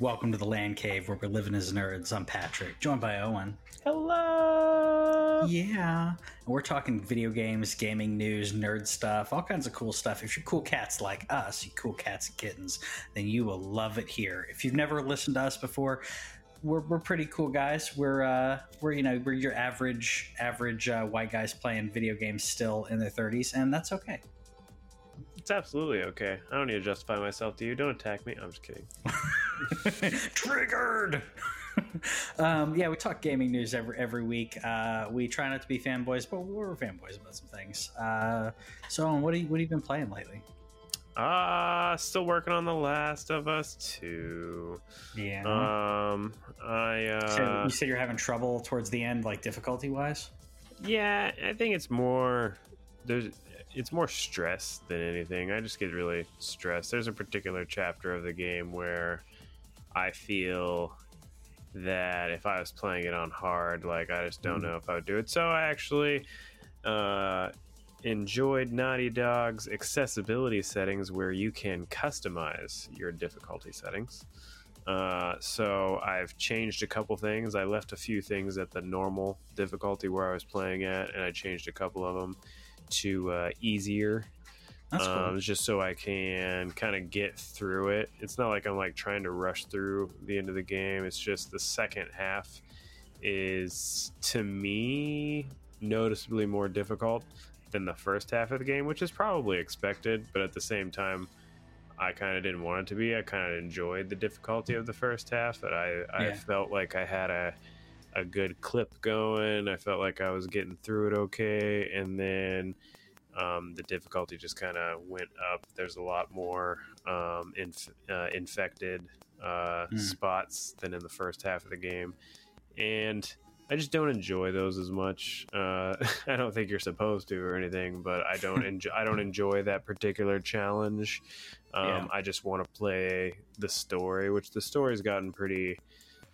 Welcome to the Land Cave where we're living as nerds. I'm Patrick, joined by Owen. Hello. Yeah. And we're talking video games, gaming news, nerd stuff, all kinds of cool stuff. If you're cool cats like us, you cool cats and kittens, then you will love it here. If you've never listened to us before, we're, we're pretty cool guys. We're uh, we're you know we're your average average uh, white guys playing video games still in their 30s, and that's okay. It's absolutely okay. I don't need to justify myself to you. Don't attack me. I'm just kidding. Triggered. um, yeah, we talk gaming news every every week. Uh, we try not to be fanboys, but we're fanboys about some things. Uh, so, what have you, what have you been playing lately? Uh still working on The Last of Us 2. Yeah. Um, I uh, you, said, you said you're having trouble towards the end, like difficulty wise. yeah, I think it's more there's it's more stress than anything. I just get really stressed. There's a particular chapter of the game where I feel that if I was playing it on hard, like I just don't Mhm. know if I would do it. So I actually uh, enjoyed Naughty Dog's accessibility settings where you can customize your difficulty settings. Uh, so I've changed a couple things. I left a few things at the normal difficulty where I was playing at, and I changed a couple of them to uh, easier That's cool. um, just so I can kind of get through it. It's not like I'm like trying to rush through the end of the game. It's just the second half is to me noticeably more difficult than the first half of the game, which is probably expected, but at the same time, I kind of didn't want it to be. I kind of enjoyed the difficulty of the first half, but I, I Yeah. felt like I had a a good clip going. I felt like I was getting through it okay, and then um, the difficulty just kind of went up. There's a lot more um, inf- uh, infected uh, Mm. spots than in the first half of the game, and I just don't enjoy those as much. Uh, I don't think you're supposed to or anything, but I don't enjoy. I don't enjoy that particular challenge. Um, Yeah. I just want to play the story, which the story's gotten pretty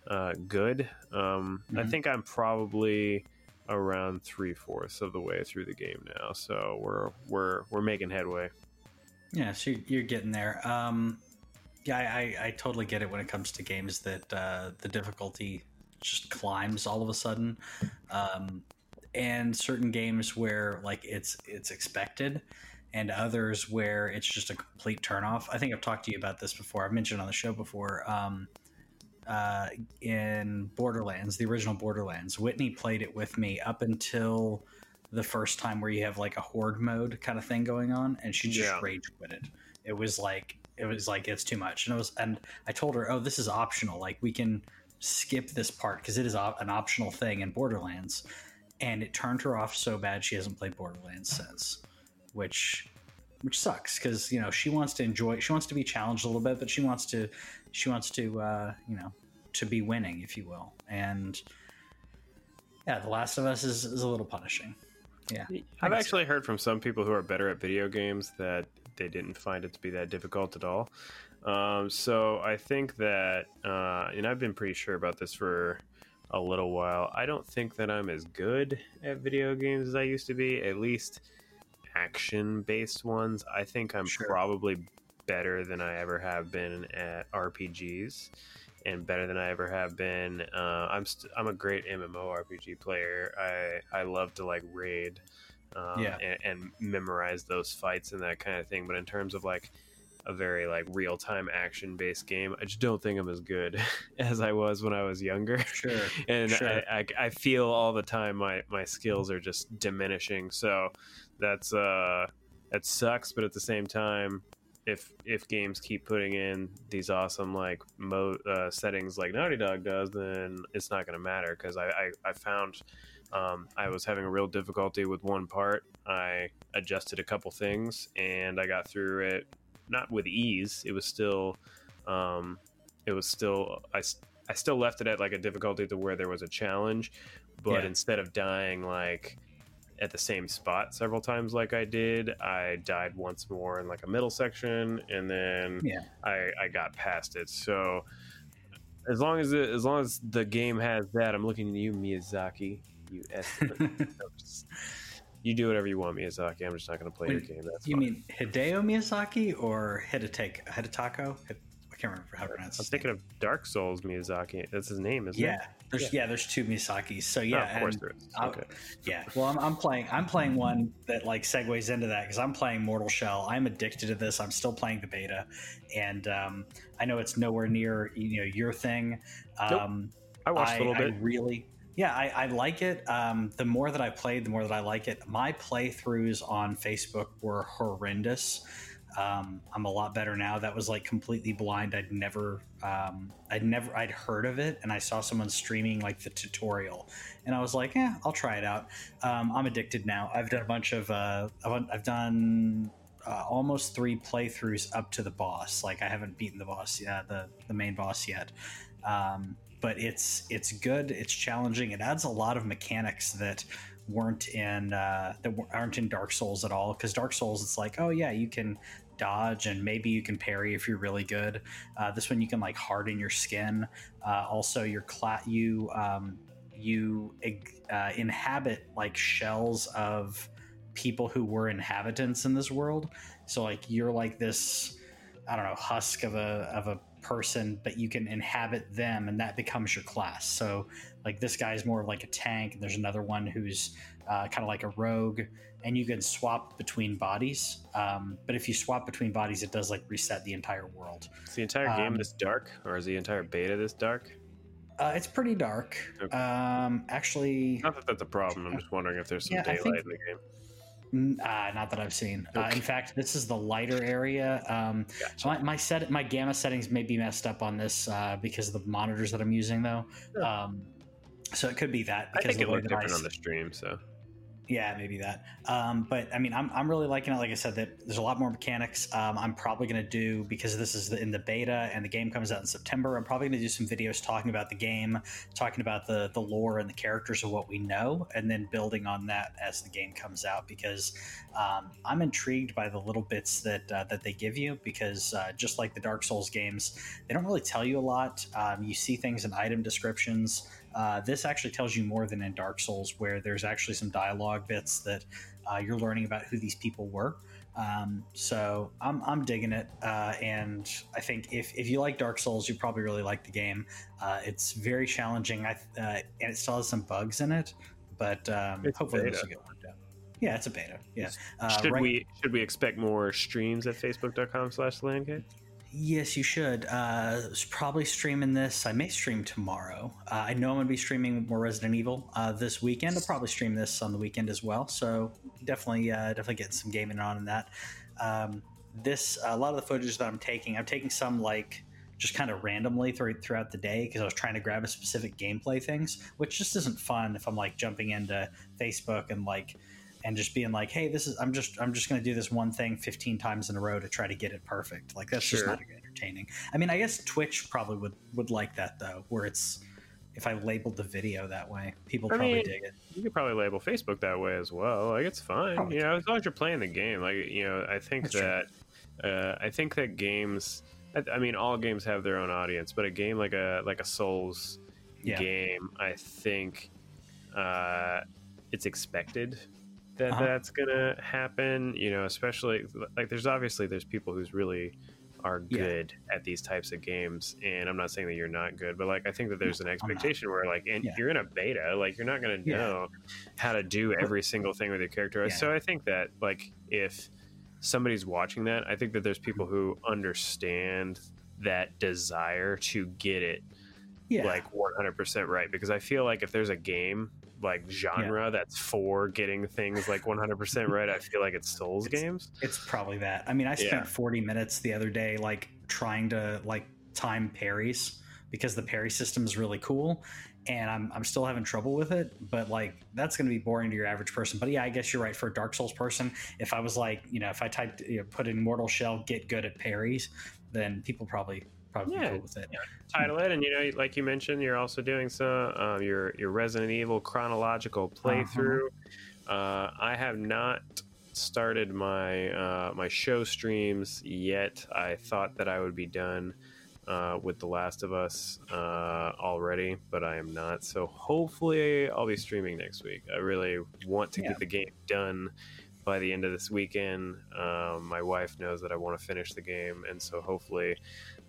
uh, good. Um, I Mhm. think I'm probably around three fourths of the way through the game now, so we're we're we're making headway. Yeah, so you're, getting there. Um, yeah, I, I, I totally get it when it comes to games that uh, the difficulty just climbs all of a sudden, um, and certain games where like it's it's expected, and others where it's just a complete turnoff. I think I've talked to you about this before. I've mentioned on the show before. Um, uh, in Borderlands, the original Borderlands, Whitney played it with me up until the first time where you have like a horde mode kind of thing going on, and she just Yeah. rage quit it. It was like it was like it's too much, and it was. And I told her, oh, this is optional. Like we can skip this part because it is op- an optional thing in Borderlands, and it turned her off so bad she hasn't played Borderlands since, which which sucks because you know she wants to enjoy she wants to be challenged a little bit but she wants to she wants to uh you know to be winning if you will and yeah the last of us is, is a little punishing yeah I've actually heard from some people who are better at video games that they didn't find it to be that difficult at all. Um, so I think that, uh, and I've been pretty sure about this for a little while. I don't think that I'm as good at video games as I used to be, at least action based ones. I think I'm Sure. probably better than I ever have been at RPGs. And better than I ever have been. Uh, I'm st- I'm a great MMORPG player. I I love to like raid, um, Yeah. and, and memorize those fights and that kind of thing. But in terms of like a very like real time action based game, I just don't think I'm as good as I was when I was younger. sure and Sure. I, I, I feel all the time my, my skills are just diminishing. So that's uh that sucks, but at the same time, if if games keep putting in these awesome like mo uh, settings like Naughty Dog does, then it's not going to matter because I, I I found um, I was having a real difficulty with one part. I adjusted a couple things and I got through it not with ease. It was still um, it was still I I still left it at like a difficulty to where there was a challenge, but Yeah. instead of dying like at the same spot several times like I did, I died once more in like a middle section, and then Yeah. I I got past it. So as long as it, as long as the game has that, I'm looking at you, Miyazaki. You you do whatever you want, Miyazaki. I'm just not going to play your game. That's you fine. mean Hideo Miyazaki or Hidetake Hidetako? I can't remember how to pronounce. I'm thinking of Dark Souls Miyazaki. That's his name, isn't Yeah, it? There's yeah. there's two Misaki's. So Oh, yeah, of course there is. I- Okay. yeah. Well, I'm, I'm playing. I'm playing one that like segues into that because I'm playing Mortal Shell. I'm addicted to this. I'm still playing the beta, and um, I know it's nowhere near you know your thing. Nope. Um, I watched I, a little I bit. really, yeah, I, I like it. Um, the more that I played, the more that I like it. My playthroughs on Facebook were horrendous. Um, I'm a lot better now. That was like completely blind. I'd never, um, I'd never, I'd heard of it, and I saw someone streaming like the tutorial, and I was like, yeah, I'll try it out. Um, I'm addicted now. I've done a bunch of, uh, I've, done. Uh, almost three playthroughs up to the boss. Like I haven't beaten the boss, yeah, the the main boss yet. Um, but it's it's good. It's challenging. It adds a lot of mechanics that weren't in uh, that aren't in Dark Souls at all. Because Dark Souls, it's like, oh yeah, you can dodge and maybe you can parry if you're really good. Uh, this one you can like harden your skin. Uh, also, your cla- you um, you uh, inhabit like shells of people who were inhabitants in this world. So like you're like this, I don't know, husk of a of a person, but you can inhabit them, and that becomes your class. So like this guy's more of like a tank, and there's another one who's uh, kind of like a rogue, and you can swap between bodies. Um, but if you swap between bodies, it does like reset the entire world. Is the entire game um, this dark, or is the entire beta this dark? Uh, it's pretty dark. Okay. Um, actually, Not that that's a problem. I'm just wondering if there's some Yeah, daylight think- in the game. Uh, not that I've seen. Uh, in fact, this is the lighter area. Um, Gotcha. my, my set, my gamma settings may be messed up on this uh, because of the monitors that I'm using, though. Sure. Um, so it could be that I because think it looked I different on the stream, so yeah, maybe that. Um, but I mean, I'm, I'm really liking it. Like I said, that there's a lot more mechanics. Um, I'm probably going to do because this is the, in the beta and the game comes out in September. I'm probably going to do some videos talking about the game, talking about the the lore and the characters of what we know, and then building on that as the game comes out. Because um, I'm intrigued by the little bits that uh, that they give you. Because uh, just like the Dark Souls games, they don't really tell you a lot. Um, you see things in item descriptions. Uh, this actually tells you more than in Dark Souls, where there's actually some dialogue bits that uh, you're learning about who these people were. Um, so I'm, I'm digging it, uh, and I think if, if you like Dark Souls, you probably really like the game. Uh, it's very challenging, I, uh, and it still has some bugs in it, but um, hopefully beta. this will get worked out. Yeah, it's a beta. Yeah. Uh, should right- we should we expect more streams at facebook.com/slash landcave? Yes, you should. Uh, probably streaming this. I may stream tomorrow. Uh, I know I'm going to be streaming more Resident Evil uh, this weekend. I'll probably stream this on the weekend as well. So definitely, uh, definitely getting some gaming on in that. Um, this a lot of the footage that I'm taking, I'm taking some like just kind of randomly through, throughout the day because I was trying to grab a specific gameplay things, which just isn't fun if I'm like jumping into Facebook and like and just being like, "Hey, this is I'm just I'm just going to do this one thing 15 times in a row to try to get it perfect." Like that's just not entertaining. I mean, I guess Twitch probably would would like that though, where it's if I labeled the video that way, people I probably mean, dig it. You could probably label Facebook that way as well. Like it's fine, Probably you know, as long as you're playing the game. Like you know, I think That's that uh, I think that games. I, I mean, all games have their own audience, but a game like a like a Souls Yeah. game, I think uh, it's expected that Uh-huh. that's gonna happen. You know, especially like there's obviously there's people who's really are Yeah. good at these types of games and i'm not saying that you're not good but like i think that there's an expectation where like and Yeah. you're in a beta like you're not going to Yeah. know how to do every single thing with your character Yeah. so i think that like if somebody's watching that i think that there's people who understand that desire to get it Yeah. like 100% right because i feel like if there's a game like genre that's for getting things like 100% right, I feel like it's Souls games. It's probably that. I mean, I spent Yeah. 40 minutes the other day, like trying to like time parries because the parry system is really cool, and I'm I'm still having trouble with it. But like, that's going to be boring to your average person. But yeah, I guess you're right for a Dark Souls person. If I was like, you know, if I typed, you know, put in Mortal Shell, get good at parries, then people probably probably be Yeah. cool with it. title it and you know like you mentioned you're also doing some um, your your resident evil chronological playthrough uh, i have not started my uh, my show streams yet i thought that i would be done uh, with the last of us uh, already but i am not so hopefully i'll be streaming next week i really want to Yeah. get the game done by the end of this weekend um, my wife knows that i want to finish the game and so hopefully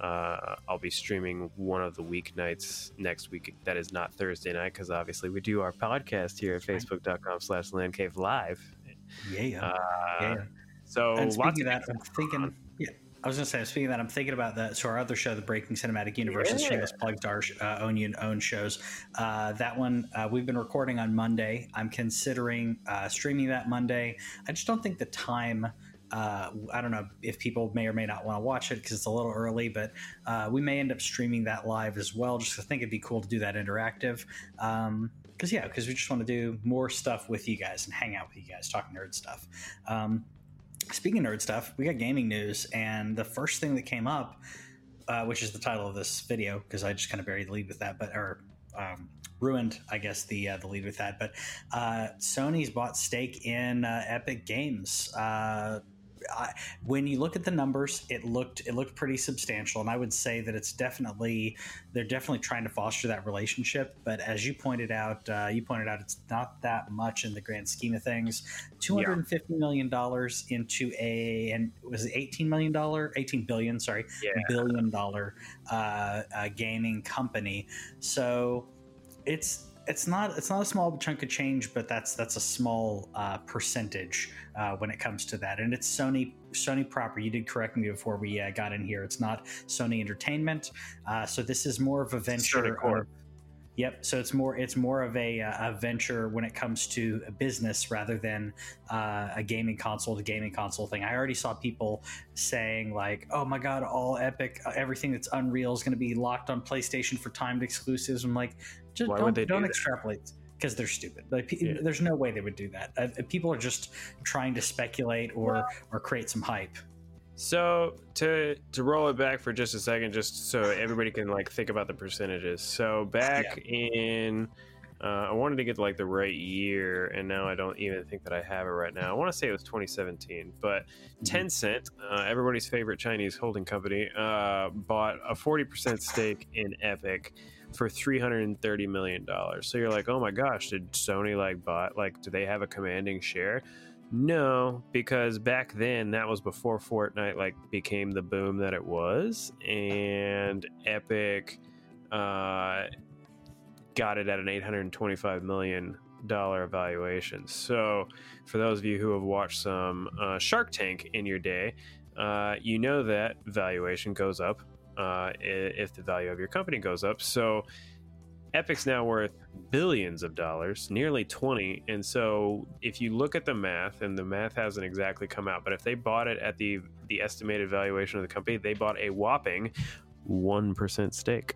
uh, I'll be streaming one of the weeknights next week. That is not Thursday night because obviously we do our podcast here at facebook.com slash landcave live. Yeah, yeah. Uh, yeah. So and speaking of that, I'm thinking. I was gonna say. Speaking of that, I'm thinking about that. So our other show, the Breaking Cinematic Universe, Yeah. shameless plugs to our uh, own own shows. Uh, that one uh, we've been recording on Monday. I'm considering uh, streaming that Monday. I just don't think the time. Uh, I don't know if people may or may not want to watch it because it's a little early, but uh, we may end up streaming that live as well. Just I think it'd be cool to do that interactive. Um, because yeah, because we just want to do more stuff with you guys and hang out with you guys, talk nerd stuff. Um, speaking nerd stuff, we got gaming news, and the first thing that came up, uh, which is the title of this video, because I just kind of buried the lead with that, but or um, ruined, I guess the uh, the lead with that. But uh, Sony's bought stake in uh, Epic Games. I, when you look at the numbers, it looked it looked pretty substantial, and I would say that it's definitely they're definitely trying to foster that relationship. But as you pointed out, uh, you pointed out it's not that much in the grand scheme of things. Two hundred and fifty million dollars into a and was it eighteen million dollar, eighteen billion, sorry, Yeah. billion dollar uh, uh, gaming company. So it's it's not it's not a small chunk of change, but that's that's a small uh, percentage uh, when it comes to that. And it's Sony Sony proper. You did correct me before we uh, got in here. It's not Sony Entertainment. Uh, so this is more of a venture. Corp. Yep. So it's more it's more of a, uh, a venture when it comes to a business rather than uh, a gaming console to gaming console thing. I already saw people saying like, "Oh my God, all Epic, everything that's Unreal is going to be locked on PlayStation for timed exclusives." I'm like, just Why don't would they do don't that? extrapolate because they're stupid. Like, Yeah. there's no way they would do that. Uh, people are just trying to speculate or or create some hype. So to to roll it back for just a second, just so everybody can like think about the percentages. So back in, uh, I wanted to get like the right year, and now I don't even think that I have it right now. I want to say it was 2017, but Tencent, uh, everybody's favorite Chinese holding company, uh, bought a 40% stake in Epic for 330 million dollars. So you're like, oh my gosh, did Sony like bought like do they have a commanding share? No, because back then that was before Fortnite like became the boom that it was, and Epic uh, got it at an 825 million dollar valuation. So, for those of you who have watched some uh, Shark Tank in your day, uh, you know that valuation goes up uh, if the value of your company goes up. So, Epic's now worth billions of dollars, nearly 20. And so if you look at the math, and the math hasn't exactly come out, but if they bought it at the the estimated valuation of the company, they bought a whopping 1% stake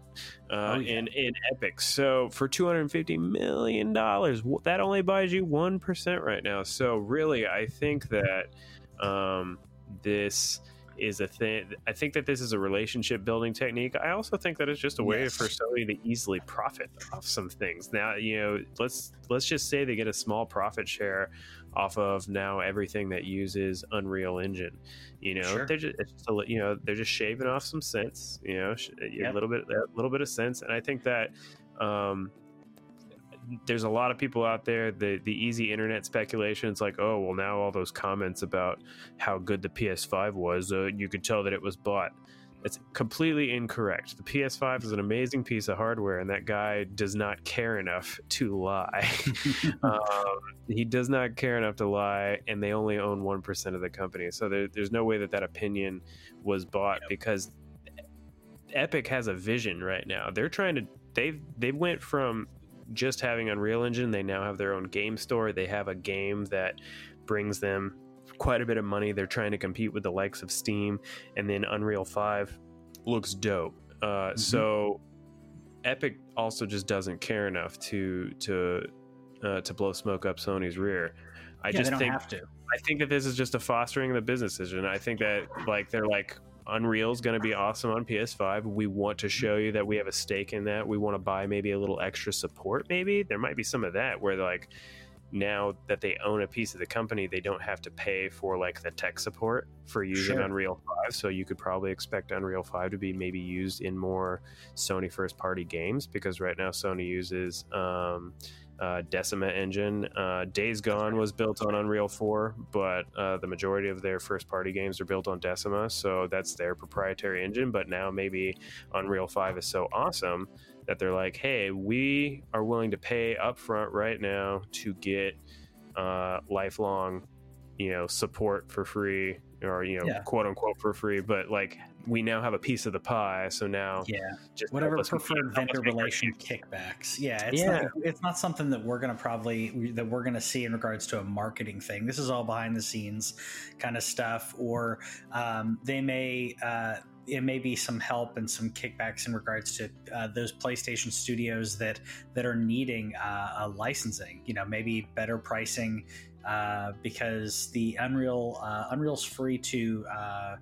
uh, Oh, yeah. in, in Epic. So for $250 million, that only buys you 1% right now. So really, I think that um, this is a thing. I think that this is a relationship building technique. I also think that it's just a way Yes. for Sony to easily profit off some things. Now, you know, let's let's just say they get a small profit share off of now everything that uses Unreal Engine. You know, Sure. they're just, it's just a, you know they're just shaving off some cents. You know, sh- a Yep. little bit a little bit of sense, and I think that. Um, there's a lot of people out there the the easy internet speculation it's like oh well now all those comments about how good the ps5 was uh, you could tell that it was bought. It's completely incorrect. The ps5 is an amazing piece of hardware and that guy does not care enough to lie. Um, he does not care enough to lie and they only own 1% of the company. So there, there's no way that that opinion was bought because epic has a vision right now. They're trying to they they went from just having Unreal Engine, they now have their own game store. They have a game that brings them quite a bit of money. They're trying to compete with the likes of Steam, and then Unreal Five looks dope. Uh, mm-hmm. So Epic also just doesn't care enough to to uh, to blow smoke up Sony's rear. I yeah, just think I think that this is just a fostering of the business decision. I think that like they're like Unreal is going to be awesome on PS5. We want to show you that we have a stake in that. We want to buy maybe a little extra support. Maybe there might be some of that where like now that they own a piece of the company, they don't have to pay for like the tech support for using sure. Unreal 5. So you could probably expect Unreal 5 to be maybe used in more Sony first party games because right now Sony uses um, uh, Decima engine. Uh, Days Gone was built on Unreal 4, but uh, the majority of their first party games are built on Decima. So that's their proprietary engine. But now maybe Unreal 5 is so awesome that they're like, hey, we are willing to pay upfront right now to get uh, lifelong, you know, support for free or you know, yeah. quote unquote for free. But like, we now have a piece of the pie, so now yeah, just whatever preferred vendor relation kickbacks. Yeah, it's yeah. not it's not something that we're gonna probably that we're gonna see in regards to a marketing thing. This is all behind the scenes kind of stuff, or um, they may. Uh, it may be some help and some kickbacks in regards to uh, those PlayStation studios that that are needing uh, licensing. You know, maybe better pricing uh, because the Unreal uh, Unreal's free to uh,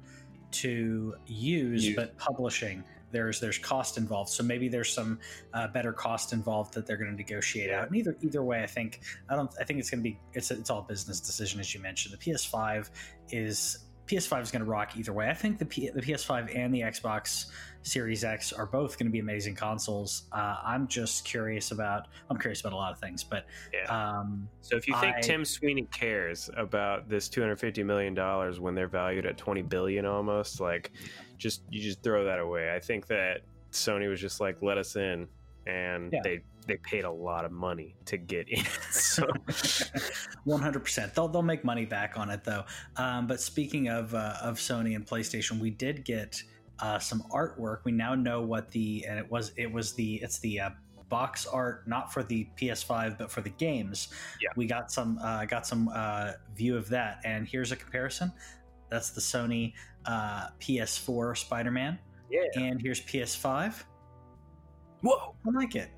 to use, use, but publishing there's there's cost involved. So maybe there's some uh, better cost involved that they're going to negotiate out. And either either way, I think I don't I think it's going to be it's it's all business decision as you mentioned. The PS5 is PS5 is going to rock either way. I think the, P, the PS5 and the Xbox Series X are both going to be amazing consoles. Uh, I'm just curious about. I'm curious about a lot of things, but yeah. Um, so if you think I, Tim Sweeney cares about this 250 million dollars when they're valued at 20 billion almost, like, just you just throw that away. I think that Sony was just like, let us in, and yeah. they they paid a lot of money to get in. So, one hundred percent. They'll they'll make money back on it though. Um, but speaking of uh, of Sony and PlayStation, we did get uh, some artwork. We now know what the and it was it was the it's the uh, box art not for the PS5 but for the games. Yeah. We got some uh, got some uh, view of that, and here's a comparison. That's the Sony uh, PS4 Spider-Man. Yeah. And here's PS5. Whoa! I like it.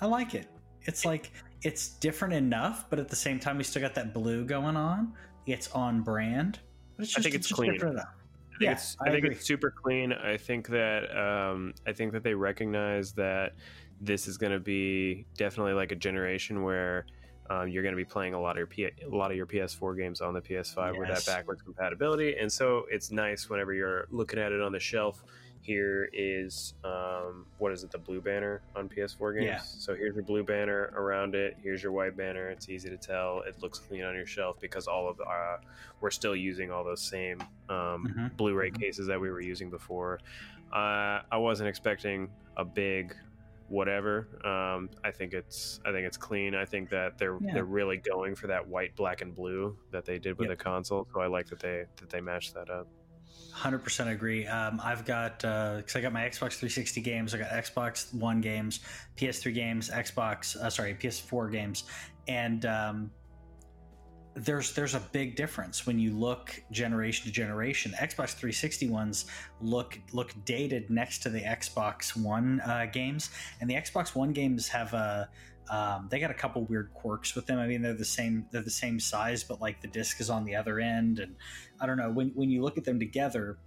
I like it. It's like it's different enough, but at the same time, we still got that blue going on. It's on brand. But it's just, I think it's, it's clean. I think, yeah, it's, I, I think it's super clean. I think that um, I think that they recognize that this is going to be definitely like a generation where um, you're going to be playing a lot of your P- a lot of your PS4 games on the PS5 yes. with that backwards compatibility, and so it's nice whenever you're looking at it on the shelf here is um, what is it the blue banner on ps4 games yeah. so here's your blue banner around it here's your white banner it's easy to tell it looks clean on your shelf because all of uh, we're still using all those same um, mm-hmm. blu-ray mm-hmm. cases that we were using before uh, i wasn't expecting a big whatever um, i think it's i think it's clean i think that they're yeah. they're really going for that white black and blue that they did with yep. the console so i like that they that they matched that up Hundred percent agree. Um, I've got because uh, I got my Xbox 360 games, I got Xbox One games, PS3 games, Xbox uh, sorry PS4 games, and um, there's there's a big difference when you look generation to generation. Xbox 360 ones look look dated next to the Xbox One uh, games, and the Xbox One games have a um, they got a couple weird quirks with them. I mean, they're the same they're the same size, but like the disc is on the other end, and I don't know when when you look at them together.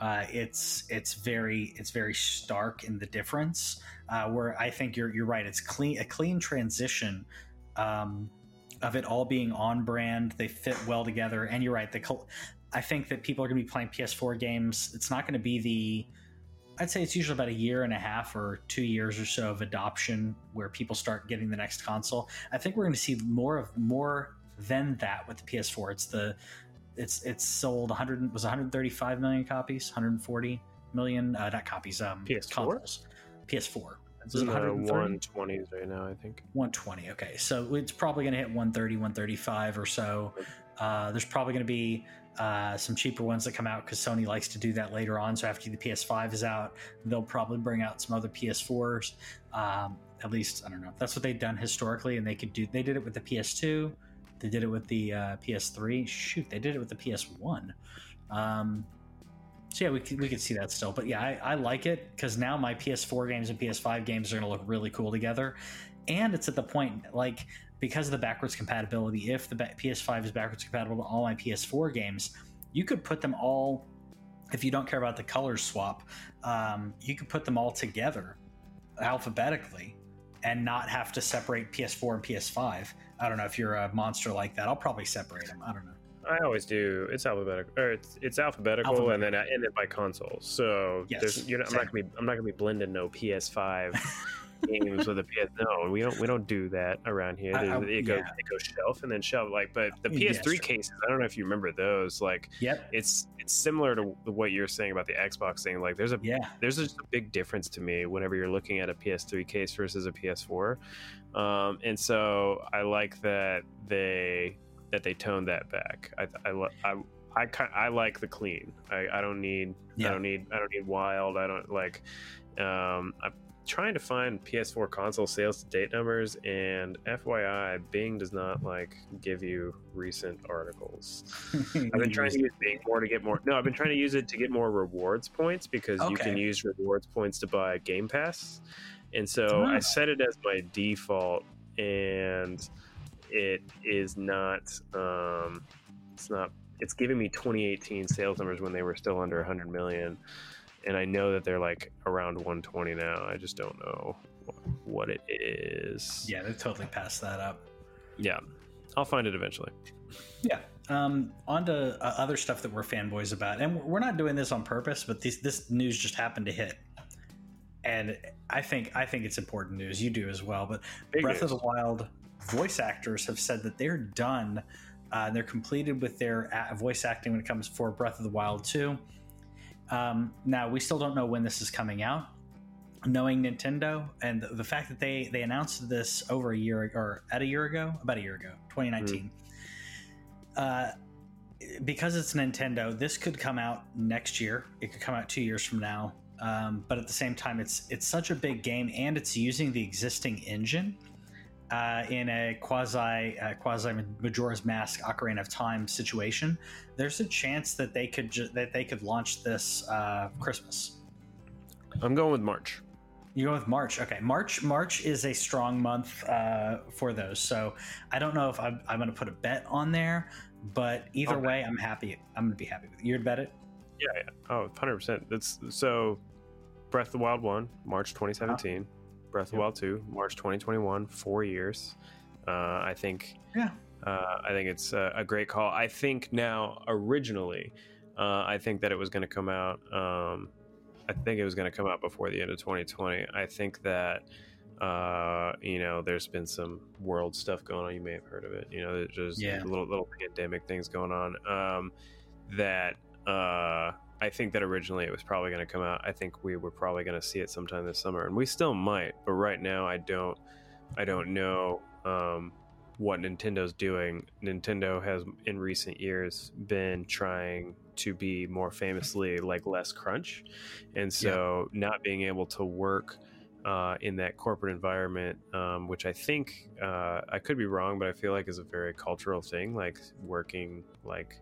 Uh, it's it's very it's very stark in the difference. Uh, where I think you're you're right. It's clean a clean transition um, of it all being on brand. They fit well together, and you're right. The I think that people are going to be playing PS4 games. It's not going to be the I'd say it's usually about a year and a half or two years or so of adoption where people start getting the next console. I think we're going to see more of more than that with the PS4. It's the it's it's sold 100 was 135 million copies, 140 million uh, not copies um PS4 consoles. PS4. It's in the 120s right now, I think. 120. Okay, so it's probably going to hit 130, 135 or so. Uh, there's probably going to be uh, some cheaper ones that come out because Sony likes to do that later on. So after the PS5 is out, they'll probably bring out some other PS4s. Um, at least I don't know. That's what they've done historically, and they could do. They did it with the PS2. They did it with the uh, PS3. Shoot, they did it with the PS1. Um, so yeah, we could, we could see that still. But yeah, I, I like it because now my PS4 games and PS5 games are going to look really cool together, and it's at the point like because of the backwards compatibility. If the PS5 is backwards compatible to all my PS4 games, you could put them all. If you don't care about the color swap, um, you could put them all together alphabetically and not have to separate PS4 and PS5. I don't know if you're a monster like that. I'll probably separate them. I don't know. I always do. It's alphabetical, or it's it's alphabetical, alphabetical. and then I end it by console. So yes, there's, you're not, I'm not gonna be I'm not gonna be blending no PS5 games with a PS. No, we don't we don't do that around here. I, I, it goes yeah. it goes shelf and then shelf. Like, but the PS3 cases, I don't know if you remember those. Like, yep. it's it's similar to what you're saying about the Xbox thing. Like, there's a yeah, there's just a big difference to me whenever you're looking at a PS3 case versus a PS4. Um, and so I like that they that they toned that back. I I I, I, I like the clean. I, I don't need yeah. I don't need I don't need wild. I don't like. Um, trying to find PS4 console sales to date numbers, and FYI, Bing does not like give you recent articles. I've been trying to use Bing more to get more. No, I've been trying to use it to get more rewards points because okay. you can use rewards points to buy Game Pass, and so oh. I set it as my default, and it is not. Um, it's not. It's giving me 2018 sales numbers when they were still under 100 million and I know that they're like around 120 now. I just don't know what it is. Yeah, they totally passed that up. Yeah, I'll find it eventually. Yeah. Um, on to uh, other stuff that we're fanboys about, and we're not doing this on purpose, but this this news just happened to hit, and I think I think it's important news. You do as well, but Big Breath news. of the Wild voice actors have said that they're done. Uh, they're completed with their voice acting when it comes for Breath of the Wild 2 um, now we still don't know when this is coming out. Knowing Nintendo and the, the, fact that they they announced this over a year or at a year ago, about a year ago, 2019. Mm. Uh, because it's Nintendo, this could come out next year. It could come out two years from now. Um, but at the same time, it's it's such a big game, and it's using the existing engine uh, in a quasi uh, quasi Majora's Mask Ocarina of Time situation, there's a chance that they could ju- that they could launch this uh, Christmas. I'm going with March. You go with March. Okay, March. March is a strong month uh, for those. So I don't know if I'm, I'm going to put a bet on there, but either okay. way, I'm happy. I'm going to be happy with it. You'd bet it? Yeah. yeah. Oh, 100. percent That's so. Breath of the Wild one, March 2017. Uh-huh. Breath of the Wild 2, March 2021, four years. Uh, I think. Yeah. Uh, I think it's a, a, great call. I think now, originally, uh, I think that it was going to come out. Um, I think it was going to come out before the end of 2020. I think that. Uh, you know, there's been some world stuff going on. You may have heard of it. You know, there's yeah. little little pandemic things going on. Um, that uh, I think that originally it was probably going to come out. I think we were probably going to see it sometime this summer, and we still might. But right now, I don't. I don't know um, what Nintendo's doing. Nintendo has, in recent years, been trying to be more famously like less crunch, and so yeah. not being able to work. Uh, in that corporate environment, um, which I think uh, I could be wrong, but I feel like is a very cultural thing, like working like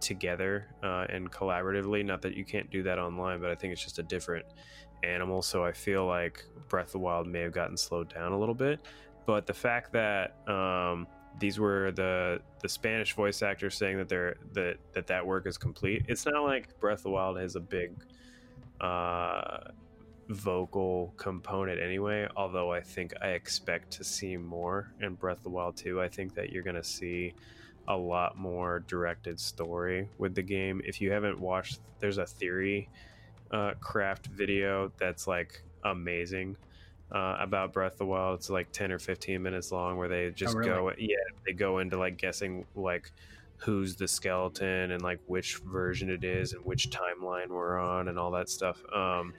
together uh, and collaboratively. Not that you can't do that online, but I think it's just a different animal. So I feel like Breath of the Wild may have gotten slowed down a little bit. But the fact that um, these were the the Spanish voice actors saying that they're that that that work is complete. It's not like Breath of the Wild has a big uh, vocal component anyway. Although I think I expect to see more in Breath of the Wild 2. I think that you're gonna see a lot more directed story with the game. If you haven't watched, there's a theory uh, craft video that's like amazing uh, about Breath of the Wild. It's like 10 or 15 minutes long where they just oh, really? go, yeah, they go into like guessing like who's the skeleton and like which version it is and which timeline we're on and all that stuff. Um,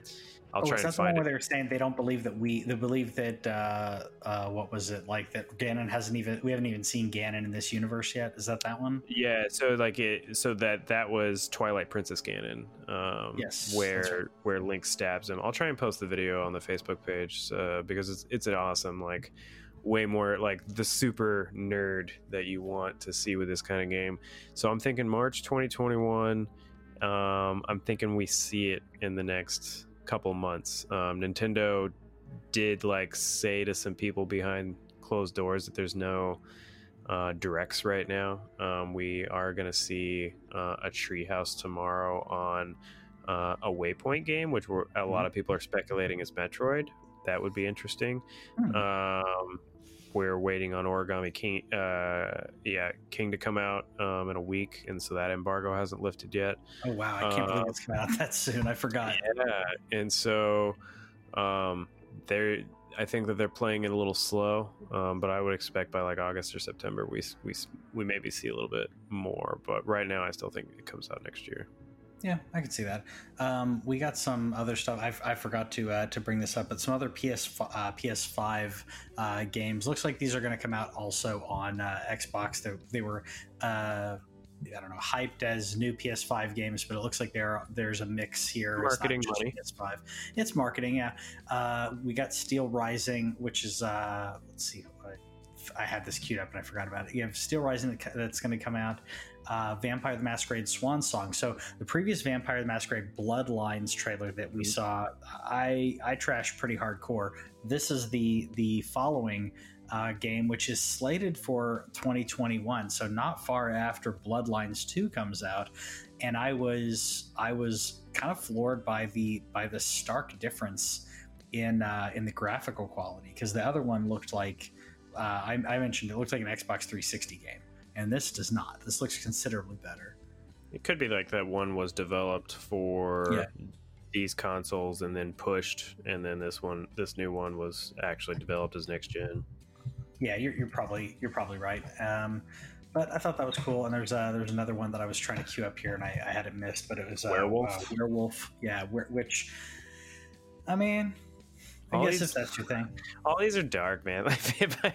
I'll oh, try is and that the one find where they were saying they don't believe that we they believe that uh, uh, what was it like that Ganon hasn't even we haven't even seen Ganon in this universe yet? Is that that one? Yeah, so like it, so that that was Twilight Princess Ganon. Um, Yes, where right. where Link stabs him. I'll try and post the video on the Facebook page uh, because it's it's an awesome like way more like the super nerd that you want to see with this kind of game. So I'm thinking March 2021. Um, I'm thinking we see it in the next couple months. Um, Nintendo did like say to some people behind closed doors that there's no uh, directs right now. Um, we are going to see uh, a Treehouse tomorrow on uh, a Waypoint game, which we're, a lot of people are speculating is Metroid. That would be interesting. Hmm. Um, we're waiting on Origami King, uh, yeah, King to come out um, in a week, and so that embargo hasn't lifted yet. Oh wow, I can't believe Uh, it's coming out that soon. I forgot. Yeah, and so um, they're. I think that they're playing it a little slow, um, but I would expect by like August or September we we we maybe see a little bit more. But right now, I still think it comes out next year. Yeah, I can see that. Um, we got some other stuff. I, I forgot to uh, to bring this up, but some other PS uh, PS5 uh, games. Looks like these are going to come out also on uh, Xbox. They, they were uh, I don't know hyped as new PS5 games, but it looks like there there's a mix here. It's Marketing just money. PS5. It's marketing. Yeah. Uh, we got Steel Rising, which is uh, let's see. I, I had this queued up and I forgot about it. You have Steel Rising that- that's going to come out uh, Vampire the Masquerade Swan Song. So the previous Vampire the Masquerade Bloodlines trailer that we Mhm. saw, I I trashed pretty hardcore. This is the the following uh, game, which is slated for 2021, so not far after Bloodlines 2 comes out. And I was I was kind of floored by the by the stark difference in uh, in the graphical quality because the other one looked like uh, I, I mentioned it looked like an Xbox 360 game and this does not. This looks considerably better. It could be like that one was developed for Yeah. these consoles and then pushed, and then this one, this new one, was actually developed as next gen. Yeah, you're, you're probably you're probably right. Um, but I thought that was cool. And there's uh, there's another one that I was trying to queue up here and I, I had it missed, but it was uh, Werewolf? uh, werewolf. Yeah, where, which I mean, I All guess these- if that's your thing. All these are dark, man. Like,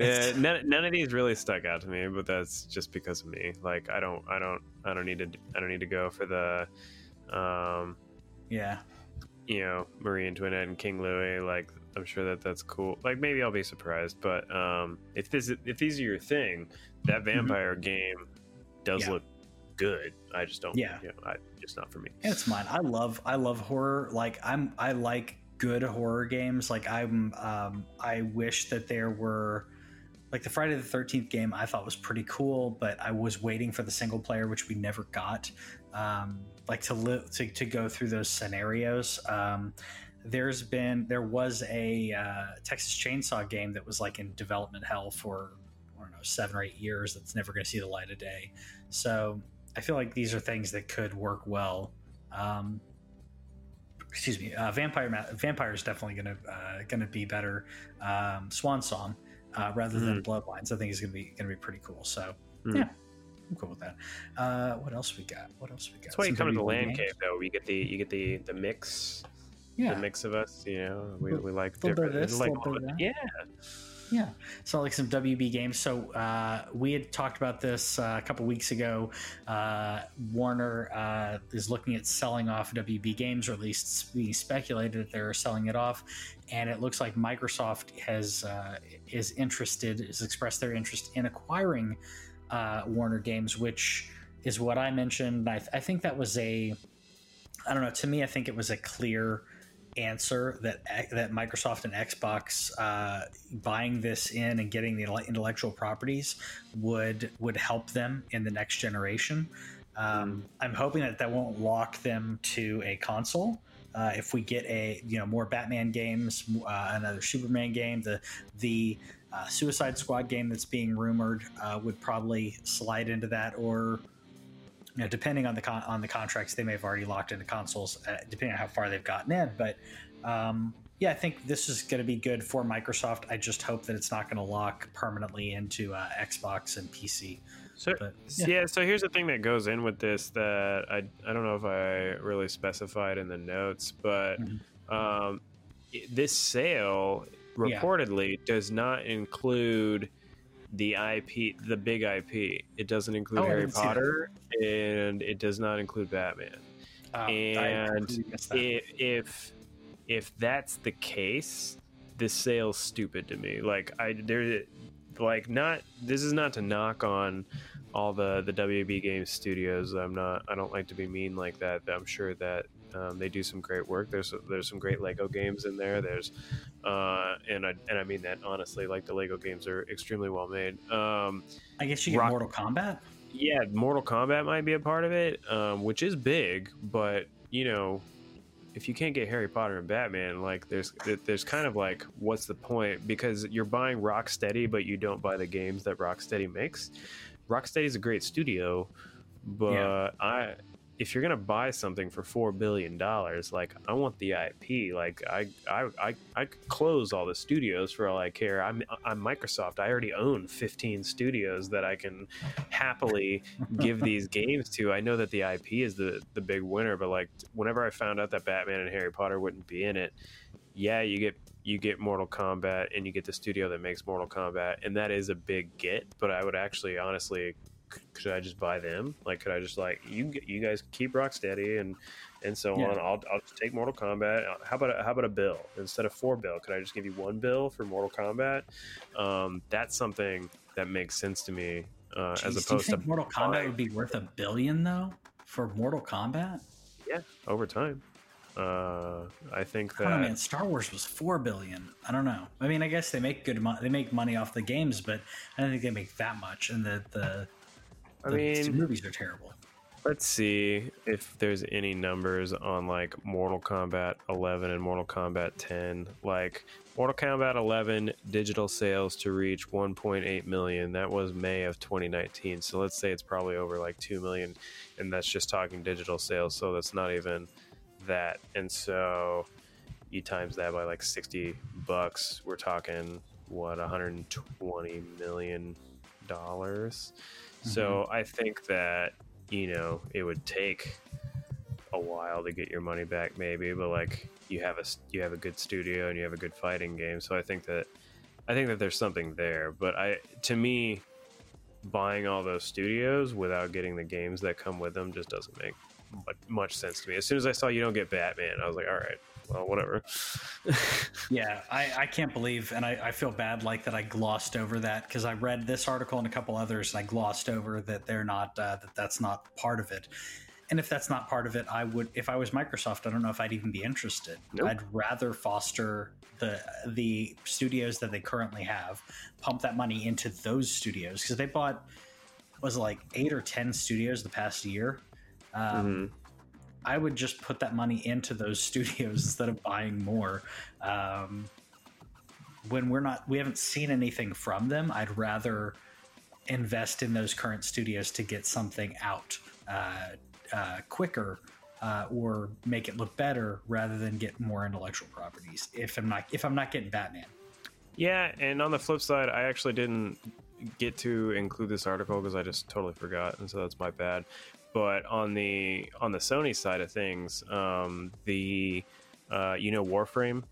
uh, none, none of these really stuck out to me, but that's just because of me. Like, I don't, I don't, I don't need to, I don't need to go for the, um, Yeah, you know, Marie Antoinette and King Louis. Like, I'm sure that that's cool. Like, maybe I'll be surprised, but um, if this, if these are your thing, that vampire game does Mm-hmm. Yeah. look good. I just don't. Yeah. you know, I, just not for me. it's mine. I love I love horror. Like I'm I like good horror games. Like I'm um, I wish that there were like the Friday the Thirteenth game. I thought was pretty cool, but I was waiting for the single player, which we never got. Um, like to live to, to go through those scenarios. Um, there's been there was a uh, Texas Chainsaw game that was like in development hell for I don't know seven or eight years. That's never going to see the light of day. So I feel like these are things that could work well. Um, excuse me, uh, Vampire Ma- Vampire is definitely going to uh, going to be better. Um, Swan Song uh, rather than Bloodlines, I think is going to be going to be pretty cool. So Hmm. yeah, I'm cool with that. Uh, what else we got? What else we got? That's why you come to the land games? cave, though. You get the, you get the, the mix, Yeah, the mix of us. You know, we, we like Little bit of different. this, like, yeah, Yeah, so like some WB games. So uh, we had talked about this uh, a couple weeks ago. Uh, Warner uh, is looking at selling off WB games, or at least being speculated that they're selling it off. And it looks like Microsoft has uh, is interested, has expressed their interest in acquiring uh, Warner Games, which is what I mentioned. I, I think that was a, I don't know. To me, I think it was a clear answer that that Microsoft and Xbox uh, buying this in and getting the intellectual properties would would help them in the next generation. Um, I'm hoping that that won't lock them to a console. Uh, if we get a you know more Batman games, uh, another Superman game, the the uh, Suicide Squad game that's being rumored uh, would probably slide into that, or you know, depending on the con- on the contracts, they may have already locked into consoles, uh, depending on how far they've gotten in. But um, yeah, I think this is going to be good for Microsoft. I just hope that it's not going to lock permanently into uh, Xbox and PC. So But, yeah. so here's the thing that goes in with this that I I don't know if I really specified in the notes, but Mhm. Um, this sale reportedly does not include the IP, the big IP. It doesn't include Oh, Harry didn't see that. Potter, and it does not include Batman. Oh, I And completely missed that. if if if that's the case, this sale's stupid to me. Like I there like not this is not to knock on all the the WB Games studios. I'm not I don't like to be mean like that. I'm sure that um, they do some great work. There's there's some great Lego games in there. There's uh, and I and I mean that honestly. Like the Lego games are extremely well made. Um, I guess you get Rock- Mortal Kombat. yeah, Mortal Kombat might be a part of it, um, which is big. But you know, if you can't get Harry Potter and Batman, like there's there's kind of like what's the point? Because you're buying Rocksteady, but you don't buy the games that Rocksteady makes. Rocksteady's a great studio, but Yeah. I if you're gonna buy something for four billion dollars, like I want the IP. Like I, I, I, I could close all the studios for all I care. I'm, I'm Microsoft. I already own 15 studios that I can happily give these games to. I know that the IP is the the big winner, but like whenever I found out that Batman and Harry Potter wouldn't be in it, yeah, you get you get Mortal Kombat and you get the studio that makes Mortal Kombat, and that is a big get. But I would actually, honestly, could I just buy them? Like, could I just like you? You guys keep Rocksteady and and so Yeah. on. I'll, I'll just take Mortal Kombat. How about a, how about a bill instead of four bill? Could I just give you one bill for Mortal Kombat? Um, that's something that makes sense to me. Uh, Jeez, as do you opposed to Mortal Kombat would be worth a billion though for Mortal Kombat? yeah over time. Uh, I think that I know, man. Star Wars was four billion. I don't know. I mean, I guess they make good money. They make money off the games, but I don't think they make that much. And the the, I the mean, movies are terrible. Let's see if there's any numbers on like Mortal Kombat 11 and Mortal Kombat 10. Like Mortal Kombat 11 digital sales to reach 1.8 million. That was May of 2019. So let's say it's probably over like 2 million and that's just talking digital sales, so that's not even that. And so you times that by like 60 bucks, we're talking what 120 million dollars. So mm-hmm. I think that you know it would take a while to get your money back, maybe, but like you have a you have a good studio and you have a good fighting game. So I think that I think that there's something there. But I to me, buying all those studios without getting the games that come with them just doesn't make mu- much sense to me. As soon as I saw you don't get Batman, I was like, all right, well, whatever. Yeah, I, I can't believe, and I, I feel bad like that I glossed over that because I read this article and a couple others, and I glossed over that they're not uh, that that's not part of it. And if that's not part of it, I would, if I was Microsoft, I don't know if I'd even be interested. Nope. I'd rather foster the the studios that they currently have, pump that money into those studios because they bought was it like eight or ten studios the past year. Um, Mhm. I would just put that money into those studios instead of buying more. Um, when we're not, we haven't seen anything from them. I'd rather invest in those current studios to get something out uh, uh, quicker uh, or make it look better rather than get more intellectual properties. If I'm not, if I'm not getting Batman, Yeah, and on the flip side, I actually didn't get to include this article because I just totally forgot, and so that's my bad. But on the on the Sony side of things, um, the uh, you know Warframe,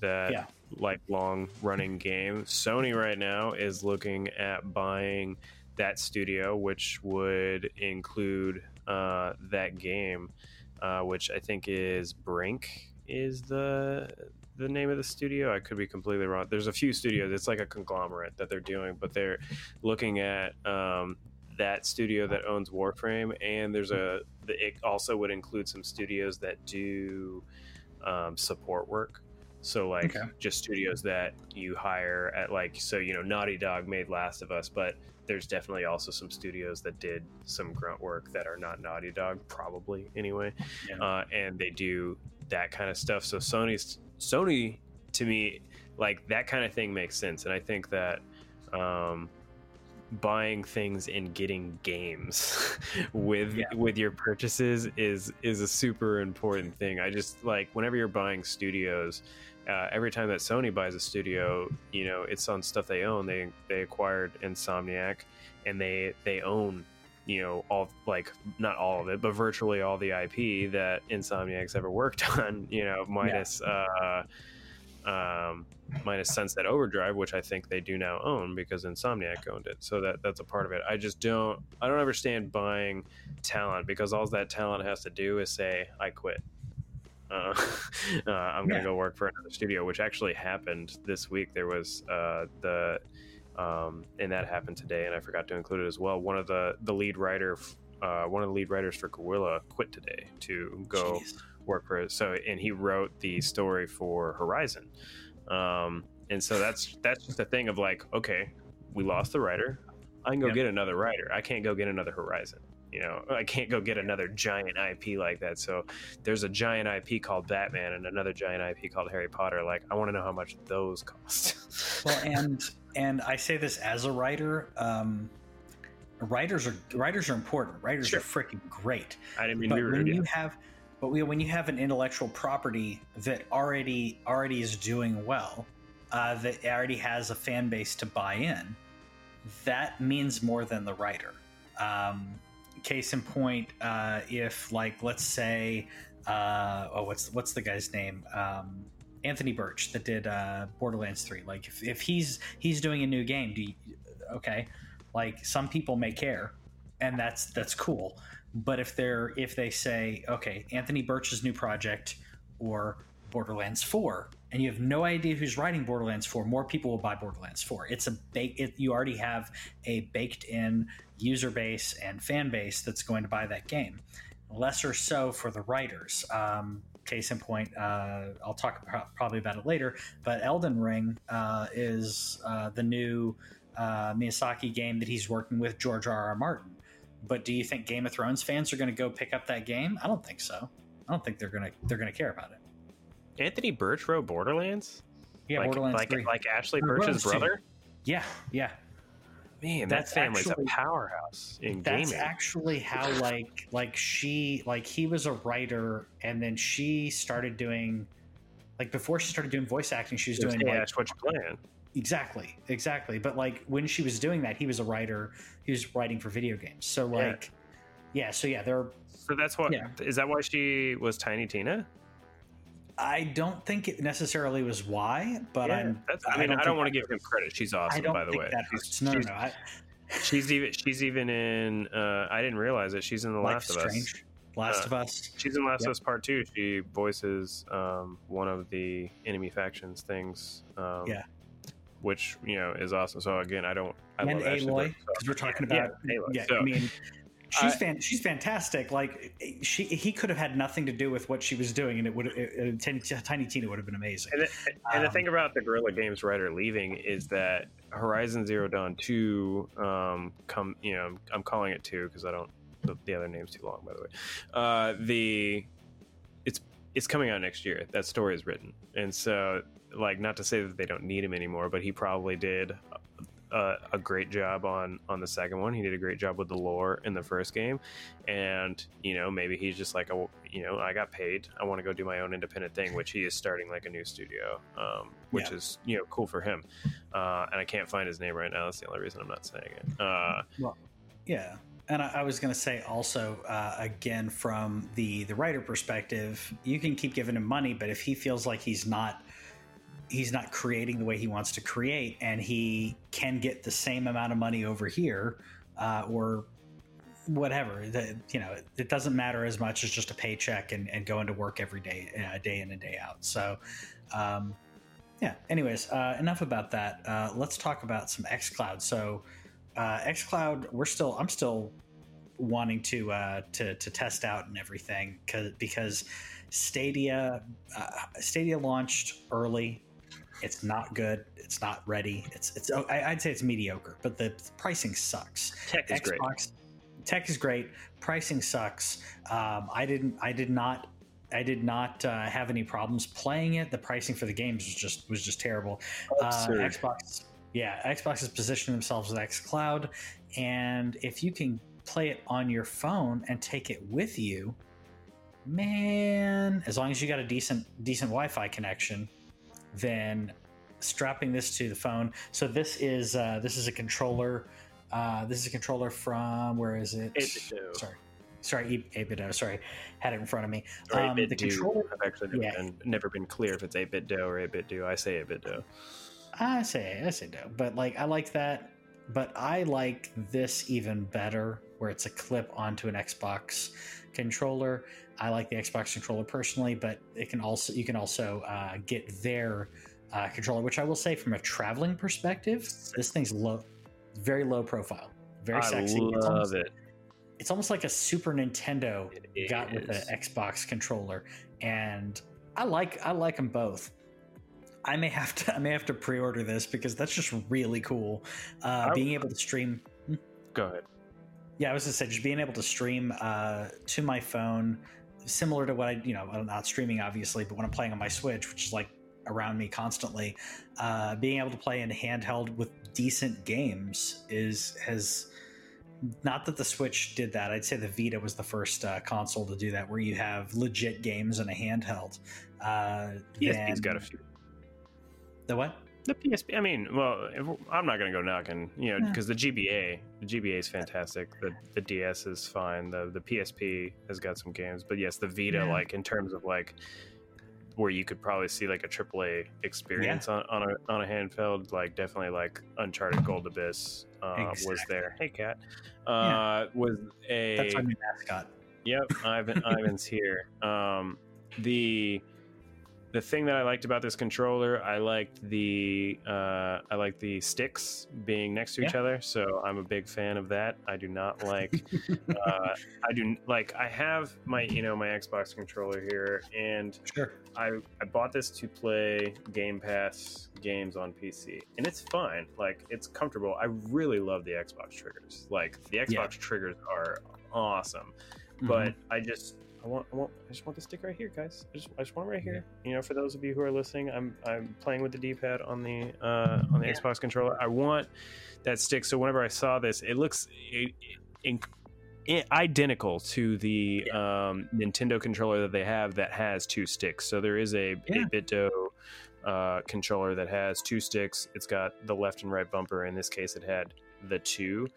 that Yeah. like long running game. Sony right now is looking at buying that studio, which would include uh, that game, uh, which I think is Brink is the the name of the studio. I could be completely wrong. There's a few studios. It's like a conglomerate that they're doing, but they're looking at um, that studio that owns Warframe, and there's a. It also would include some studios that do um, support work. So like Okay. just studios that you hire at like so you know Naughty Dog made Last of Us, but there's definitely also some studios that did some grunt work that are not Naughty Dog, probably anyway Yeah. uh, and they do that kind of stuff. So Sony's Sony to me, like that kind of thing makes sense, and I think that um, buying things and getting games with Yeah. with your purchases is is a super important thing. I just like whenever you're buying studios. Uh, every time that Sony buys a studio, you know it's on stuff they own. They they acquired Insomniac, and they they own you know all like not all of it but virtually all the ip that insomniac's ever worked on you know minus uh um minus sunset overdrive which i think they do now own because insomniac owned it so that that's a part of it i just don't i don't understand buying talent because all that talent has to do is say i quit uh, uh, i'm gonna Yeah. go work for another studio which actually happened this week there was uh the um, and that happened today, and I forgot to include it as well. One of the the lead writer, uh, one of the lead writers for Guerrilla, quit today to go Jeez. Work for. So, and he wrote the story for Horizon, um, and so that's that's just a thing of like, okay, we lost the writer. I can go Yep. get another writer. I can't go get another Horizon. You know, I can't go get another giant IP like that. So there's a giant IP called Batman and another giant IP called Harry Potter. Like, I want to know how much those cost. well and and i say this as a writer um writers are writers are important writers Sure. are freaking great I didn't mean but to be rude. when yeah. you have but we, when you have an intellectual property that already already is doing well uh, that already has a fan base to buy in that means more than the writer. Um, case in point uh, if like let's say uh, oh what's what's the guy's name? Um, Anthony Burch that did uh, Borderlands 3 like if, if he's he's doing a new game do you, okay. Like some people may care and that's that's cool but if they're if they say okay Anthony Burch's new project or Borderlands 4 and you have no idea who's writing Borderlands 4 more people will buy Borderlands 4 it's a bake it, you already have a baked in user base and fan base that's going to buy that game lesser so for the writers um, case in point uh, I'll talk pro- probably about it later but Elden Ring uh, is uh, the new uh, Miyazaki game that he's working with George R. R. Martin but do you think Game of Thrones fans are going to go pick up that game? I don't think so. I don't think they're going to they're going to care about it. Anthony Burch wrote Borderlands. Yeah, like, Borderlands like, 3. like Ashly Burch's Borderlands 2. brother. yeah, yeah. Man, That's that family's actually- a powerhouse in That's gaming. That's actually how like like she like he was a writer and then she started doing like before she started doing voice acting she was doing hey, like Ash, what you playing? Exactly exactly but like when she was doing that he was a writer he was writing for video games so like yeah, so yeah there So that's what is Yeah. Is that why she was Tiny Tina? I don't think it necessarily was why but Yeah, I'm I mean, I don't, think want to give him credit. She's I awesome, don't by the way. that She's, hurts. No, no, she's, no. I, she's even she's even in. Uh, I didn't realize it. She's in The Last of Us. Last Uh, of Us. She's in Last Yep. of Us Part Two. She voices um, one of the enemy factions things. Um, Yeah. Which you know is awesome. So again, I don't. I and Aloy, Burch, so- because we're talking about yeah, Aloy. yeah. So- I mean, she's I- fan, she's fantastic. Like she, he could have had nothing to do with what she was doing, and it would it, Tiny, Tiny Tina would have been amazing. And, the, and the Um, thing about the Guerrilla Games writer leaving is that Horizon Zero Dawn two, um, come you know, I'm calling it two because I don't the, the other name's too long, by the way. Uh, the it's it's coming out next year. That story is written, and so like not to say that they don't need him anymore, but he probably did. A, a great job on on the second one. He did a great job with the lore in the first game, and you know maybe he's just like, oh, you know, I got paid. I want to go do my own independent thing, which he is starting like a new studio, um, which Yeah. is you know cool for him. Uh, and I can't find his name right now. That's the only reason I'm not saying it. Uh, Yeah, and I, I was going to say also uh, again from the the writer perspective, you can keep giving him money, but if he feels like he's not he's not creating the way he wants to create, and he can get the same amount of money over here, uh, or whatever, that you know, it, it doesn't matter as much as just a paycheck and, and going to work every day, uh, day in and day out. So. Um, yeah. Anyways, uh, enough about that. Uh, let's talk about some XCloud. So, uh, XCloud, we're still, I'm still wanting to uh, to to test out and everything because because Stadia uh, Stadia launched early. It's not good. It's not ready. It's it's oh, I- I'd say it's mediocre, but the pricing sucks. tech is great. Xbox tech is great. Pricing sucks. Um, I didn't. I did not. I did not uh, have any problems playing it. The pricing for the games was just was just terrible. Uh, Xbox, yeah, Xbox is positioning themselves with XCloud, and if you can play it on your phone and take it with you, man, as long as you got a decent decent Wi-Fi connection, then strapping this to the phone. So this is uh, this is a controller Uh, this is a controller from where is it? 8BitDo. Sorry, sorry, 8BitDo. Sorry, had it in front of me. Or Um, the controller. I've actually never, Yeah. been, never been clear if it's 8 bit do or 8 bit do. I say 8 bit do. I say I say no, but like I like that. But I like this even better, where it's a clip onto an Xbox controller. I like the Xbox controller personally, but it can also you can also uh, get their uh, controller, which I will say from a traveling perspective, this thing's low, very low profile, very sexy. I sexy. love it's, almost, it. it's almost like a Super Nintendo It got with an Xbox controller, and I like I like them both. I may have to I may have to pre-order this because that's just really cool. Uh, being able to stream, Go ahead. yeah, I was gonna say just being able to stream uh, to my phone, similar to what I you know I'm not streaming obviously, but when I'm playing on my Switch, which is like around me constantly, uh, being able to play in handheld with decent games is has not that the Switch did that. I'd say the Vita was the first uh, console to do that, where you have legit games in a handheld. Uh, he's got a few. the what? The PSP. I mean, well, if, I'm not going to go knocking, you know, Yeah. because the GBA, the GBA is fantastic. The the DS is fine. The the PSP has got some games, but yes, the Vita, Yeah. like in terms of like where you could probably see like a AAA experience on, on a on a handheld, like definitely like Uncharted Golden Abyss uh, was there. Hey, cat. Uh, Yeah. Was a That's new mascot. Yep, Ivan Ivan's here. Um, the the thing that I liked about this controller, I liked the uh, I like the sticks being next to each other. So I'm a big fan of that. I do not like uh, I do like I have my you know my Xbox controller here, and Sure. I I bought this to play Game Pass games on PC, and it's fine. Like it's comfortable. I really love the Xbox triggers. Like the Xbox Yeah. triggers are awesome Mm-hmm. but I just I want I want I just want the stick right here, guys. I just I just want it right here. You know, for those of you who are listening, I'm I'm playing with the D-pad on the uh, on the Yeah. Xbox controller. I want that stick. So whenever I saw this, it looks it, in, i- identical to the um, Nintendo controller that they have that has two sticks. So there is a Yeah. 8BitDo uh, controller that has two sticks. It's got the left and right bumper. In this case, it had the two.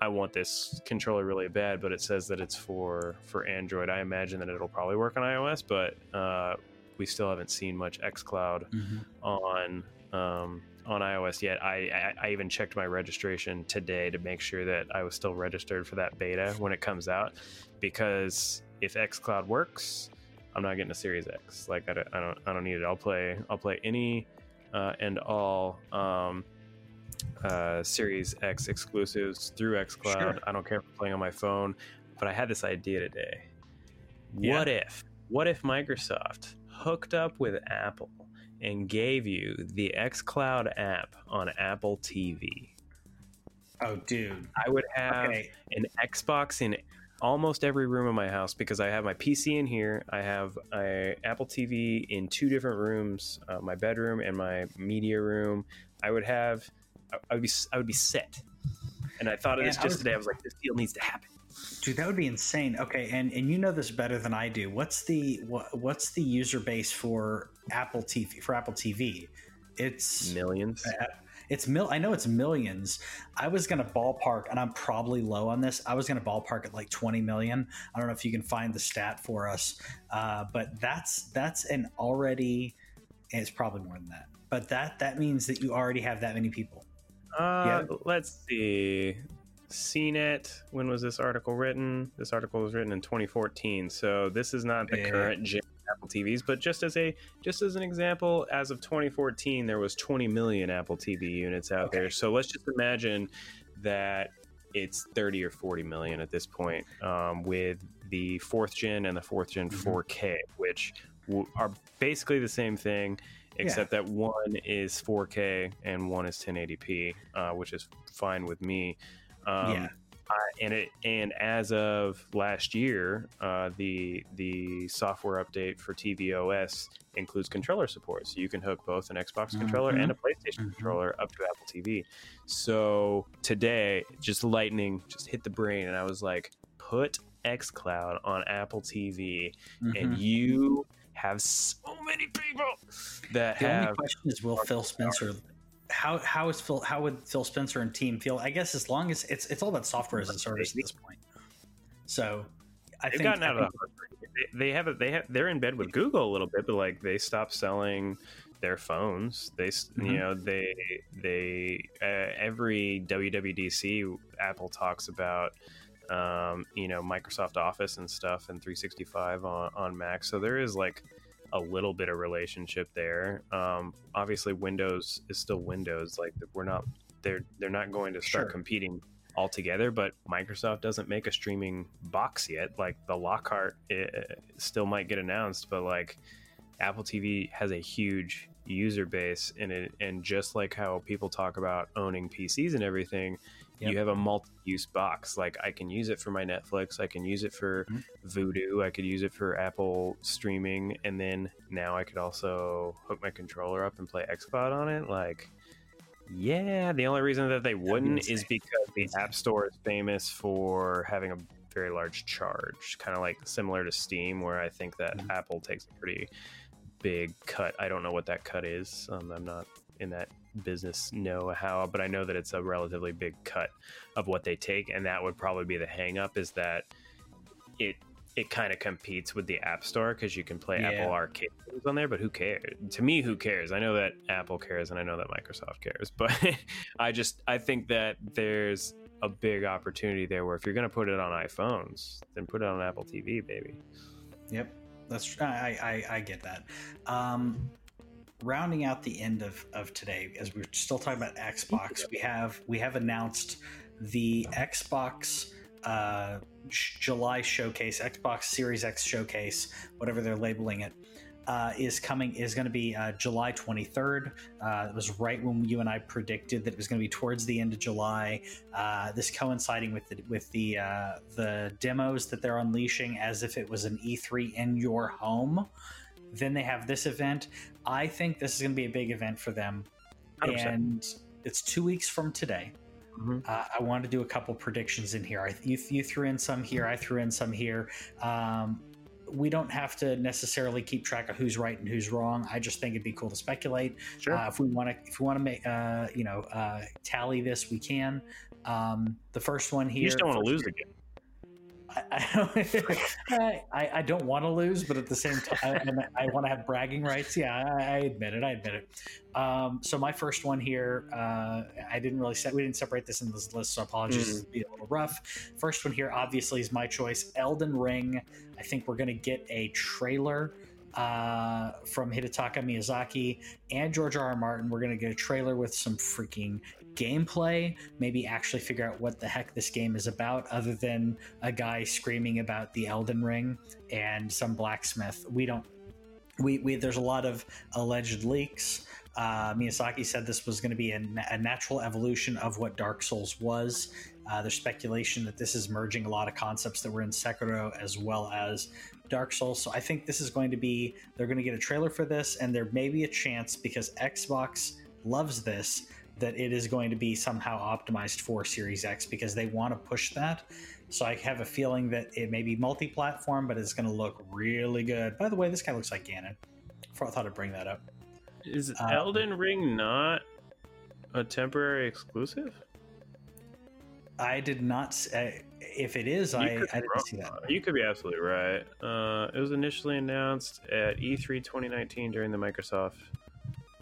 I want this controller really bad, but it says that it's for for Android. I imagine that it'll probably work on iOS, but uh, we still haven't seen much XCloud Mhm. on um, on iOS yet. I, I I even checked my registration today to make sure that I was still registered for that beta when it comes out, because if XCloud works, I'm not getting a Series X. Like I don't I don't, I don't need it. I'll play I'll play any uh, and all. Um, uh, Series X exclusives through XCloud. Sure. I don't care if I'm playing on my phone, but I had this idea today. Yeah. What if, what if Microsoft hooked up with Apple and gave you the XCloud app on Apple TV? Oh, dude. I would have Okay. an Xbox in almost every room of my house because I have my PC in here. I have a Apple TV in two different rooms, uh, my bedroom and my media room. I would have, I, I would be, I would be set. And I thought of Man, this just was- today. I was like, this deal needs to happen. Dude, that would be insane. Okay, and and you know this better than I do. What's the what, what's the user base for Apple TV for Apple TV? It's Millions. it's mil. I know it's millions. I was gonna ballpark, and I'm probably low on this. I was gonna ballpark at like 20 million. I don't know if you can find the stat for us, uh, but that's that's an already. It's probably more than that, but that that means that you already have that many people. Uh, Let's see. CNET, when was this article written? This article was written in 2014. So this is not the Yeah. current gen Apple TVs, but just as a just as an example, as of 2014, there was 20 million Apple TV units out Okay. there. So let's just imagine that it's 30 or 40 million at this point um, with the fourth gen and the fourth gen Mhm. 4K, which w- are basically the same thing except that one is 4K and one is 1080p, uh, which is fine with me. Um, Yeah. I, and it and as of last year, uh, the the software update for tvOS includes controller support, so you can hook both an Xbox controller and a PlayStation Mhm. controller up to Apple TV. So today, just lightning just hit the brain, and I was like, put XCloud on Apple TV, and Mhm. you have so many people that The only question is, will Phil Spencer how how is Phil? How would Phil Spencer and team feel? I guess as long as it's it's all about software as a service at this point. So I They've think, gotten I out of think- the. They, they have a, they have they're in bed with Google a little bit, but like they stopped selling their phones. They s Mhm. you know they they uh, every WWDC Apple talks about um, you know Microsoft Office and stuff and 365 on on Mac. So there is like a little bit of relationship there. Um, obviously, Windows is still Windows. Like we're not they're they're not going to start Sure. competing altogether. But Microsoft doesn't make a streaming box yet. Like the Lockhart uh, still might get announced, but like Apple TV has a huge user base in it, and just like how people talk about owning PCs and everything. Yep. You have a multi-use box. Like I can use it for my Netflix. I can use it for Mhm. Vudu. I could use it for Apple streaming, and then now I could also hook my controller up and play XCloud on it. Like, yeah, the only reason that they wouldn't is because the App Store is famous for having a very large charge, kind of like similar to Steam, where I think that Mhm. Apple takes a pretty big cut. I don't know what that cut is. Um, I'm not in that business know how, but I know that it's a relatively big cut of what they take, and that would probably be the hang up is that it it kind of competes with the App Store because you can play Yeah. Apple Arcade games on there, but who cares? To me, who cares? I know that Apple cares and I know that Microsoft cares, but I just I think that there's a big opportunity there where if you're going to put it on iPhones, then put it on Apple TV, baby. Yep, that's I I, I get that. Um, rounding out the end of, of today, as we're still talking about Xbox, we have we have announced the Xbox uh, July showcase, Xbox Series X showcase, whatever they're labeling it. Uh, is coming is going to be uh, July 23rd. Uh, it was right when you and I predicted that it was going to be towards the end of July. Uh, this coinciding with the with the uh, the demos that they're unleashing as if it was an E3 in your home. Then they have this event. I think this is going to be a big event for them, 100%. and it's two weeks from today. Mhm. Uh, I want to do a couple predictions in here. I, you, you threw in some here. I threw in some here. Um, we don't have to necessarily keep track of who's right and who's wrong. I just think it'd be cool to speculate. Sure. Uh, if we want to, if we want to make, uh, you know, uh, tally this, we can. Um, the first one here. you just don't want to lose again. I, I, I, I don't want to lose, but at the same time, I want to have bragging rights. Yeah, I, I admit it. I admit it. Um, so my first one here, uh, I didn't really set. We didn't separate this in this list, so apologies. Will be a little rough. First one here, obviously, is my choice. Elden Ring. I think we're going to get a trailer uh, from Hidetaka Miyazaki and George R. R. Martin. We're going to get a trailer with some freaking gameplay. Maybe actually figure out what the heck this game is about, other than a guy screaming about the Elden Ring and some blacksmith. We don't. We, we there's a lot of alleged leaks. Uh, Miyazaki said this was going to be a, a natural evolution of what Dark Souls was. Uh, there's speculation that this is merging a lot of concepts that were in Sekiro as well as Dark Souls. So I think this is going to be they're going to get a trailer for this, and there may be a chance because Xbox loves this that it is going to be somehow optimized for Series X because they want to push that. So I have a feeling that it may be multi-platform, but it's going to look really good. By the way, this guy looks like Ganon. I thought I'd bring that up. Is Um, Elden Ring not a temporary exclusive? I did not. s- Uh, if it is, You I, I didn't see that. You could be absolutely right. Uh, it was initially announced at E E3 2019 during the Microsoft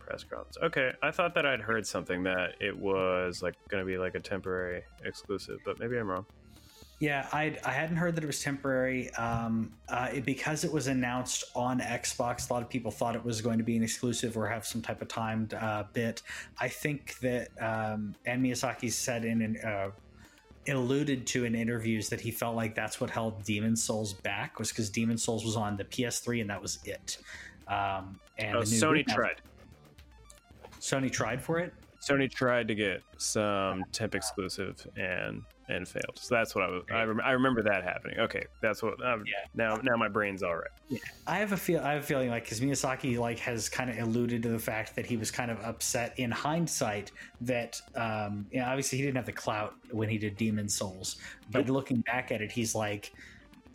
press conference. Okay, I thought that I'd heard something that it was like going to be like a temporary exclusive, but maybe I'm wrong. Yeah, I I hadn't heard that it was temporary. Um, uh, it, because it was announced on Xbox, a lot of people thought it was going to be an exclusive or have some type of timed uh, bit. I think that um, and Miyazaki said in an uh, alluded to in interviews that he felt like that's what held Demon's Souls back was because Demon's Souls was on the PS3 and that was it. Um, and Oh, Sony Now- tried. Sony tried for it. Sony tried to get some temp exclusive and and failed. So that's what I was. I, rem- I remember that happening. Okay, that's what. Um, Yeah. Now now my brain's all right. Yeah. I have a feel. I have a feeling like because Miyazaki like has kind of alluded to the fact that he was kind of upset in hindsight that um, you know, obviously he didn't have the clout when he did Demon's Souls, but looking back at it, he's like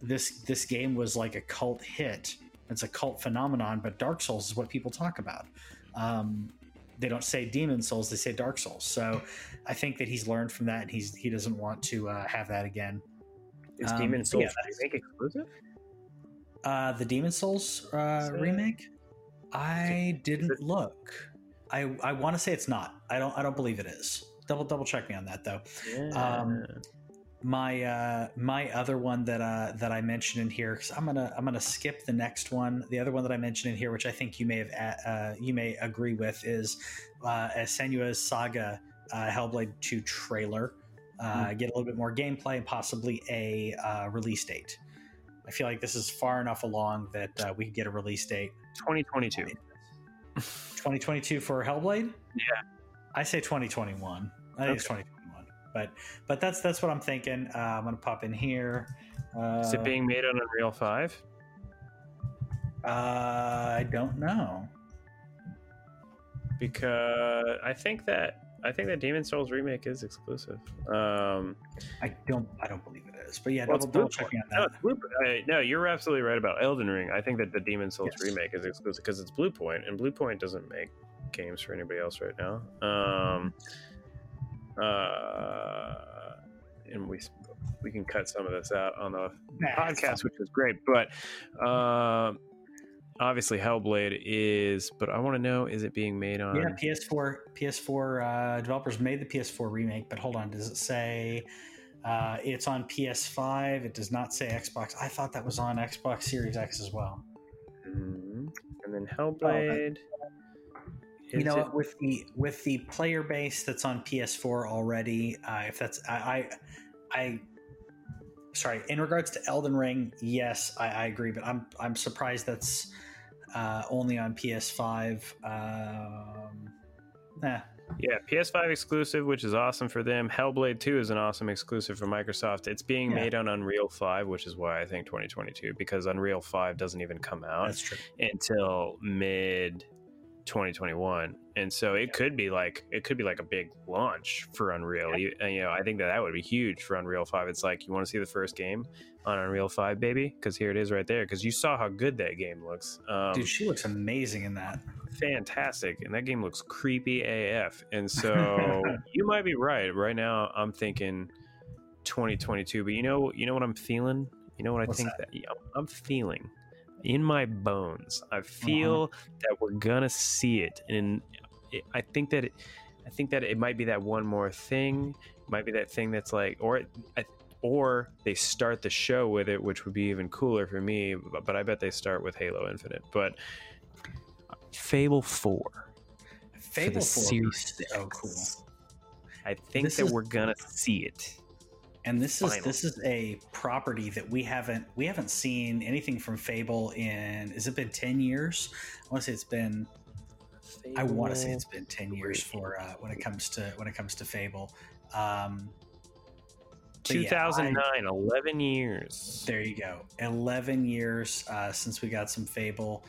this this game was like a cult hit. It's a cult phenomenon, but Dark Souls is what people talk about. Um, they don't say Demon's Souls, they say Dark Souls. So I think that he's learned from that, and he's he doesn't want to uh, have that again. Is Um, Demon so yeah, Souls remake exclusive? Uh, the Demon's Souls uh, it? remake, I didn't it- look. I I want to say it's not. I don't I don't believe it is. Double double check me on that though. Yeah. Um, my uh my other one that uh that i mentioned in here because i'm gonna i'm gonna skip the next one. The other one that i mentioned in here which i think you may have uh you may agree with is uh senua's saga uh hellblade 2 trailer. Uh get a little bit more gameplay and possibly a uh release date. I feel like this is far enough along that uh, we could get a release date. 2022. 2022 for hellblade? Yeah. i say 2021 i think it's 2021 but but that's that's what i'm thinking uh, i'm gonna pop in here uh, Is it being made on Unreal 5? uh, i don't know Because I think that I think that Demon's Souls remake is exclusive. Um, i don't i don't believe it is but yeah well, double, double check on No, that Bluepoint. Uh, no, you're absolutely right about Elden Ring. I think that the Demon's Souls Yes. remake is exclusive because it's Bluepoint, and Bluepoint doesn't make games for anybody else right now. Um, uh, and we we can cut some of this out on the Nah, podcast, which is great. But um obviously, Hellblade is. But I want to know: is it being made on? Yeah, PS4 PS4 uh, developers made the PS4 remake, but hold on, does it say uh, it's on PS5? It does not say Xbox. I thought that was on Xbox Series X as well. Mhm. And then Hellblade. You know, it- with the with the player base that's on PS4 already, uh, if that's I, I I sorry, in regards to Elden Ring, yes, I, I agree, but I'm I'm surprised that's uh, only on PS5. Um, Yeah, PS5 exclusive, which is awesome for them. Hellblade 2 is an awesome exclusive for Microsoft. It's being Yeah. made on Unreal 5, which is why I think 2022, because Unreal 5 doesn't even come out until mid 2021. And so it could be like it could be like a big launch for Unreal. You, and, you know, I think that that would be huge for Unreal 5. It's like you want to see the first game on Unreal 5, baby, because here it is right there. Because you saw how good that game looks. Um, Dude, she looks amazing in that. fantastic and that game looks creepy af and so you might be right right now i'm thinking 2022 but you know you know what i'm feeling you know what i What's think that, yeah, i'm feeling in my bones i feel Uh-huh. that we're gonna see it and it, i think that it, i think that it might be that one more thing might be that thing that's like or I, or they start the show with it which would be even cooler for me but, but i bet they start with halo infinite but fable 4 Fable 4 Series so cool. I think This that is- we're gonna see it. And this is Finally. this is a property that we haven't we haven't seen anything from Fable in has it been 10 years? I want to say it's been I want to say it's been 10 years for uh, when it comes to when it comes to Fable. Um but yeah, 2009, 11 years. There you go. 11 years uh, since we got some Fable.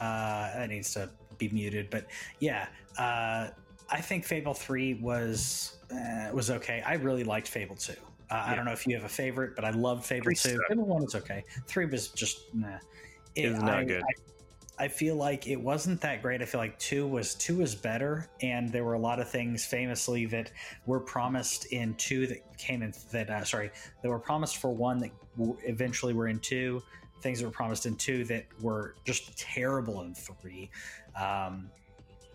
Uh, that needs to be muted. But yeah, uh, I think Fable 3 was uh, was okay. I really liked Fable 2. Uh, I don't know if you have a favorite, but I love Fable Three 2. sucked. Fable 1 was okay. 3 was just, nah. It was not I- good. I, I feel like it wasn't that great. I feel like two was two was better, and there were a lot of things famously that were promised in two that came in that uh, sorry that were promised for one that w- eventually were in two. Things that were promised in two that were just terrible in three. Um,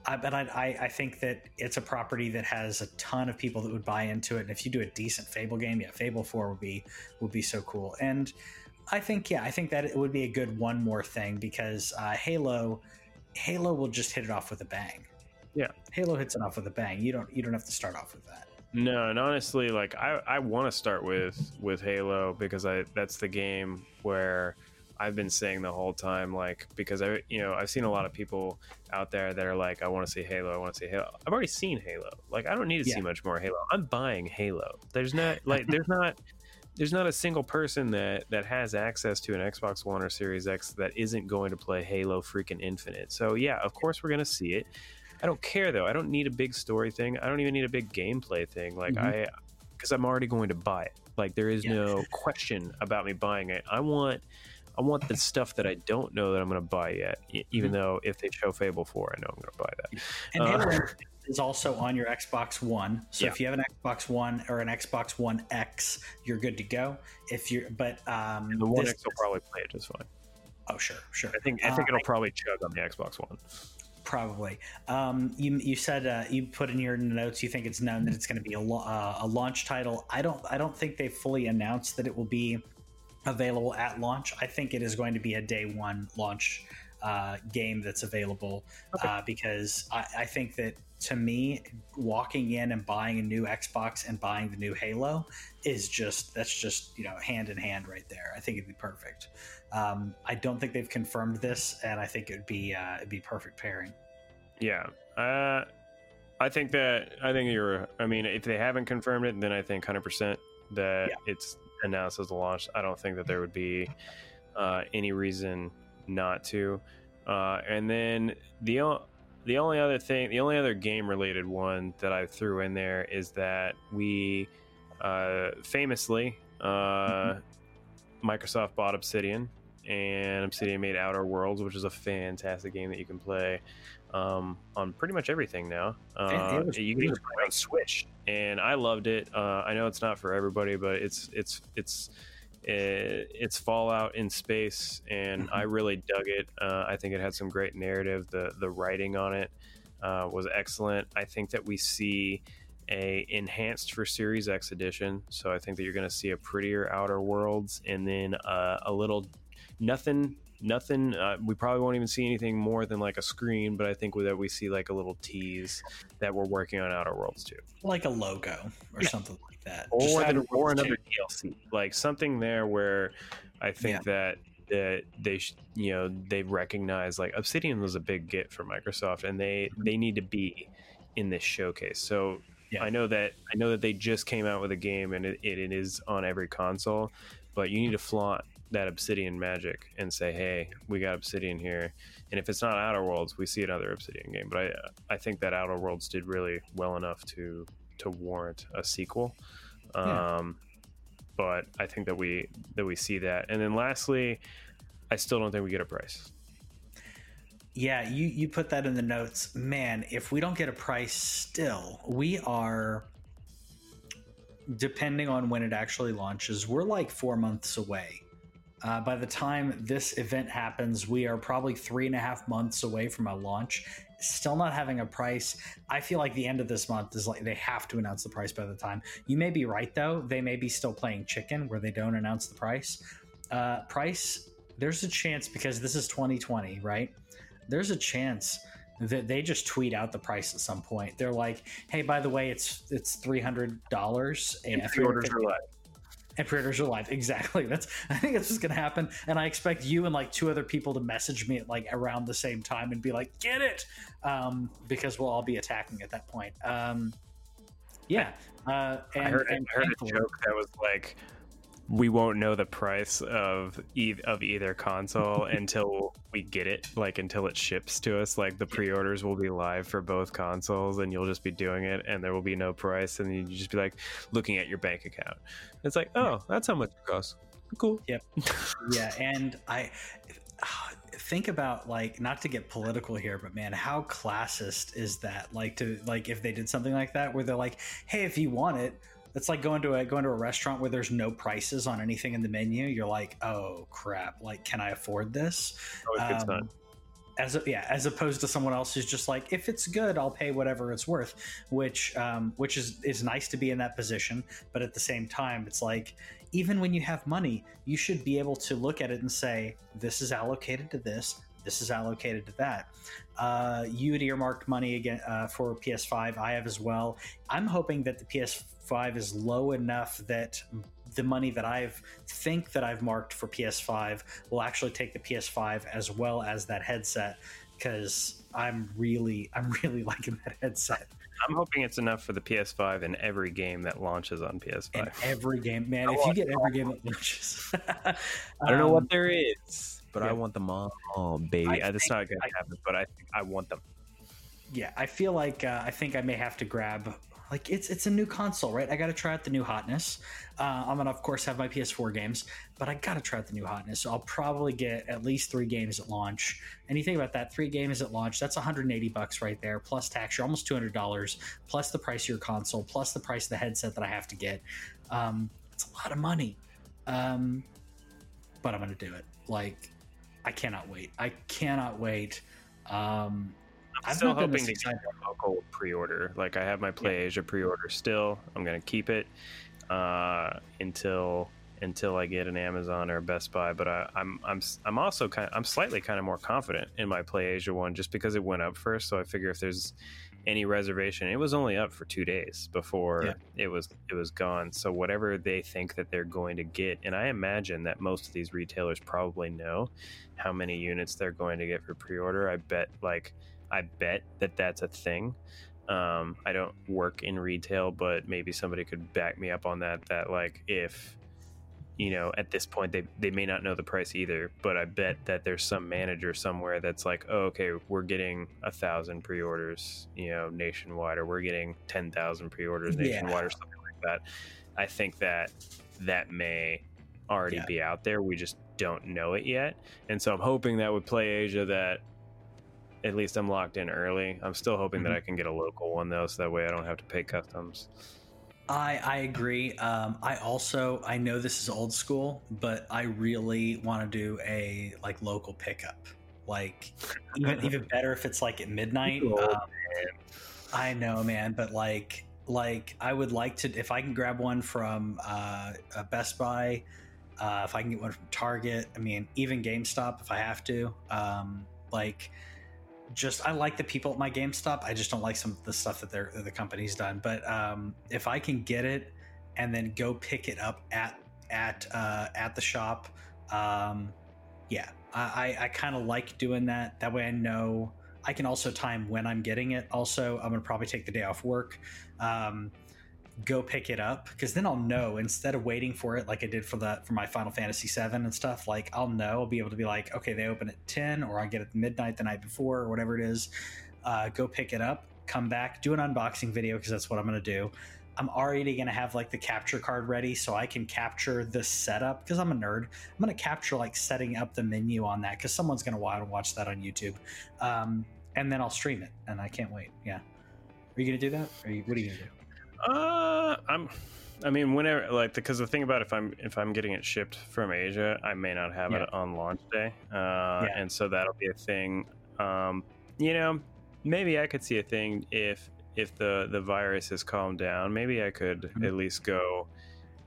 I, but I, I, think that it's a property that has a ton of people that would buy into it, and if you do a decent Fable game, yeah, Fable Four would be would be so cool. And I think yeah, I think that it would be a good one more thing because uh, Halo, Halo will just hit it off with a bang. Yeah. Halo hits it off with a bang. You don't you don't have to start off with that. No, and honestly, like I, I want to start with with Halo because I that's the game where I've been saying the whole time, like because I you know I've seen a lot of people out there that are like I want to see Halo, I want to see Halo. I've already seen Halo. Like I don't need to Yeah. see much more Halo. I'm buying Halo. There's not like there's not there's not a single person that that has access to an Xbox One or Series X that isn't going to play Halo freaking Infinite. So yeah, of course we're gonna see it. I don't care though. I don't need a big story thing. I don't even need a big gameplay thing. Like Mhm. I, because I'm already going to buy it. Like there is Yeah. no question about me buying it. I want, I want the stuff that I don't know that I'm going to buy yet. Even Mhm. though if they show Fable Four, I know I'm going to buy that. And Uh, Halo is also on your Xbox One. So Yeah. if you have an Xbox One or an Xbox One X, you're good to go. If you're, but um, The One this- X will probably play it just fine. oh sure, sure. I think I think Uh, it'll probably chug on the Xbox One. Probably. Um, you you said uh, you put in your notes you think it's known that it's going to be a, uh, a launch title. I don't I don't think they fully announced that it will be available at launch. I think it is going to be a day one launch uh, game that's available uh, because I, I think that to me, walking in and buying a new Xbox and buying the new Halo is just that's just you know hand in hand right there. I think it'd be perfect. Um, I don't think they've confirmed this, and I think it'd be uh, it'd be perfect pairing. Yeah. Uh, I think that I think you're. I mean, if they haven't confirmed it, then I think 100 percent that Yeah. it's announced as a launch. I don't think that there would be uh, any reason not to. Uh, and then the o- the only other thing, the only other game related one that I threw in there is that we uh, famously uh, Microsoft bought Obsidian, and Obsidian made Outer Worlds, which is a fantastic game that you can play um, on pretty much everything now. Uh, was- you can even play on Switch, and I loved it. Uh, I know it's not for everybody, but it's it's it's eh, it's Fallout in space, and I really dug it. Uh, I think it had some great narrative. The the writing on it uh, was excellent. I think that we see a enhanced for Series X edition, so I think that you're going to see a prettier Outer Worlds, and then uh, a little nothing. Nothing. Uh, we probably won't even see anything more than like a screen, but I think that we see like a little tease that we're working on Outer Worlds too like a logo or Yeah. something like that. or Just than, or another too. DLC, like something there where I think that that they sh- you know they recognize like Obsidian was a big get for Microsoft, and they they need to be in this showcase. So Yeah. I know that I know that they just came out with a game, and it, it, it is on every console, but you need to flaunt that Obsidian magic and say, hey, we got Obsidian here. And if it's not Outer Worlds, we see another Obsidian game. But I I think that Outer Worlds did really well enough to to warrant a sequel. Yeah. Um, but I think that we that we see that. And then lastly, I still don't think we get a price. Yeah, you you put that in the notes. Man, if we don't get a price still, we are depending on when it actually launches, we're like 4 months away. Uh, by the time this event happens, we are probably three and a half months away from a launch. Still not having a price. I feel like the end of this month is like they have to announce the price by the time. You may be right though. They may be still playing chicken where they don't announce the price. Uh, price. There's a chance because this is 2020, right? There's a chance that they just tweet out the price at some point. They're like, "Hey, by the way, it's it's three hundred dollars And pre-orders are live. And pre-orders are live. Exactly. That's I think that's what's gonna happen. And I expect you and like two other people to message me at like around the same time and be like, "Get it," um, because we'll all be attacking at that point. Um, yeah. Uh, and, I heard, and I heard a joke that was like, "We won't know the price of e- of either console until we get it, like until it ships to us. Like the pre-orders will be live for both consoles, and you'll just be doing it, and there will be no price, and you just be like looking at your bank account. It's like, oh, that's how much it costs. Cool. Yep. yeah and i think about like not to get political here but man how classist is that like to like if they did something like that where they're like hey if you want it it's like going to a going to a restaurant where there's no prices on anything in the menu. You're like oh crap. Like can i afford this? Always good Um, as a, yeah as opposed to someone else who's just like if it's good i'll pay whatever it's worth which um, which is is nice to be in that position. But at the same time it's like even when you have money you should be able to look at it and say this is allocated to this. This is allocated to that. Uh, you had earmarked money again uh, for ps5 i have as well. I'm hoping that the ps5 is low enough that the money that I've think that I've marked for PS5 will actually take the PS5 as well as that headset because I'm really I'm really liking that headset I'm hoping it's enough for the PS5 in every game that launches on PS5. in every game. Man, I if you get every game that launches, I don't know Um, what there is, but I want them all, baby. I That's think- not going I- to happen, but I think I want them. yeah, I feel like uh, I think I may have to grab like it's it's a new console, right? I got to try out the new hotness. Uh, I'm gonna of course have my PS4 games, but I got to try out the new hotness. So I'll probably get at least three games at launch. Think about that, three games at launch, that's 180 bucks right there, plus tax. You're almost 200 dollars, plus the price of your console, plus the price of the headset that I have to get. Um, it's a lot of money, um, but I'm gonna do it. Like I cannot wait. I cannot wait. Um, I'm still hoping to get a local pre-order. Like I have my PlayAsia yeah. Pre-order still. I'm gonna keep it uh, until until I get an Amazon or a Best Buy. But I, am I'm, I'm I'm also kind of, I'm slightly kind of more confident in my PlayAsia one just because it went up first. So I figure if there's any reservation, it was only up for two days before yeah. it was it was gone. So whatever they think that they're going to get, and I imagine that most of these retailers probably know how many units they're going to get for pre-order. I bet like I bet that that's a thing. Um, I don't work in retail, but maybe somebody could back me up on that. That like if you know at this point they they may not know the price either, but I bet that there's some manager somewhere that's like, oh, okay, we're getting a thousand pre-orders, you know, nationwide, or we're getting ten thousand pre-orders nationwide, yeah. or something like that. I think that that may already yeah. be out there. We just don't know it yet, and so I'm hoping that with Play Asia that at least I'm locked in early. I'm still hoping mm-hmm. that I can get a local one though, so that way I don't have to pay customs. I I agree. Um, I also I know this is old school, but I really want to do a like local pickup. Like even even better if it's like at midnight. Um, I know, man, but like like I would like to if I can grab one from uh, a Best Buy. Uh, if I can get one from Target, I mean, even GameStop if I have to. Um, like, just I like the people at my GameStop. I just don't like some of the stuff that they're, the company's done. But um, if I can get it and then go pick it up at at uh, at the shop, um, yeah, I, I kind of like doing that. That way, I know I can also time when I'm getting it. Also, I'm gonna probably take the day off work. Um, go pick it up because then I'll know instead of waiting for it like I did for that for my Final Fantasy VII and stuff. Like I'll know I'll be able to be like, okay, they open at ten, or I get it midnight the night before, or whatever it is. Uh, go pick it up, come back, do an unboxing video because that's what I'm going to do. I'm already going to have like the capture card ready so I can capture the setup because I'm a nerd. I'm going to capture like setting up the menu on that because someone's going to want to watch that on YouTube. Um, and then I'll stream it and I can't wait. Yeah. Are you to do that? Or you, what are you to do? Uh, I'm. I mean, whenever like because the thing about if I'm if I'm getting it shipped from Asia, I may not have yeah. it on launch day, uh, yeah. and so that'll be a thing. Um, you know, maybe I could see a thing if if the the virus has calmed down. Maybe I could mm-hmm. at least go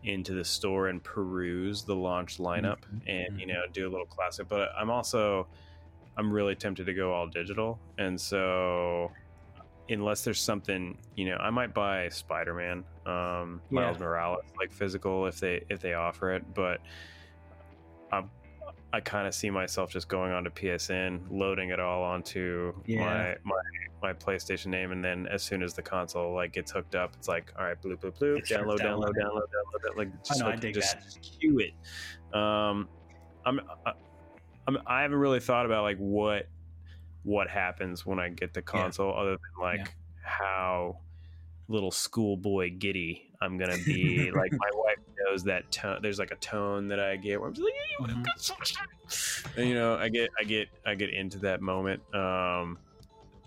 into the store and peruse the launch lineup mm-hmm. and you mm-hmm. know do a little classic. But I'm also I'm really tempted to go all digital, and so unless there's something you know i might buy spider-man um yeah. miles morales like physical if they if they offer it but i'm i kind of see myself just going onto psn loading it all onto yeah. my my my playstation name and then as soon as the console like gets hooked up it's like all right bloop bloop bloop download, download download download download like just, I know, like, I dig just that. cue it um i'm I, I'm, I haven't really thought about like what what happens when I get the console, yeah. other than like yeah. how little schoolboy giddy I'm gonna be. like my wife knows that tone. There's like a tone that I get where I'm just like, hey, mm-hmm. got so much and you know, I get, I get, I get into that moment. Um,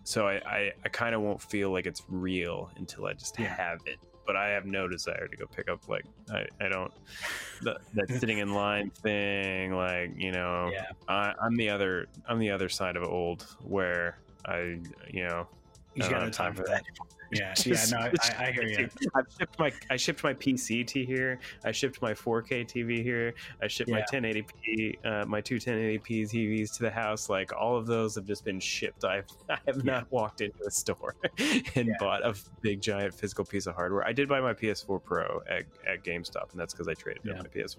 so I, I, I kind of won't feel like it's real until I just yeah. have it but I have no desire to go pick up like I, I don't the, that sitting in line thing like you know yeah. I, I'm the other I'm the other side of old where I you know you got no time for that. Yeah, yeah, no, I, I, hear you. I shipped my I shipped my PC to here. I shipped my 4K TV here. I shipped yeah. my 1080p, uh, my two 1080p TVs to the house. Like all of those have just been shipped. I've I have yeah. not walked into a store and yeah. bought a big giant physical piece of hardware. I did buy my PS4 Pro at, at GameStop, and that's because I traded in my PS4.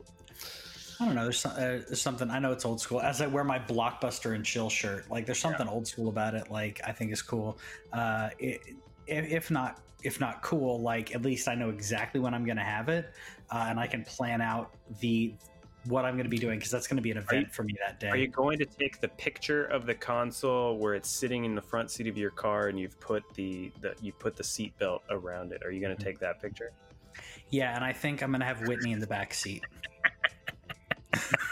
I don't know. There's, some, uh, there's, something I know it's old school. As I wear my blockbuster and chill shirt, like there's something old school about it. Like I think is cool. Uh, it, if not if not cool, like at least I know exactly when I'm going to have it, uh, and I can plan out the what I'm going to be doing because that's going to be an event you- for me that day. Are you going to take the picture of the console where it's sitting in the front seat of your car and you've put the, the you put the seat belt around it? Are you going to take that picture? Yeah, and I think I'm gonna have Whitney in the back seat.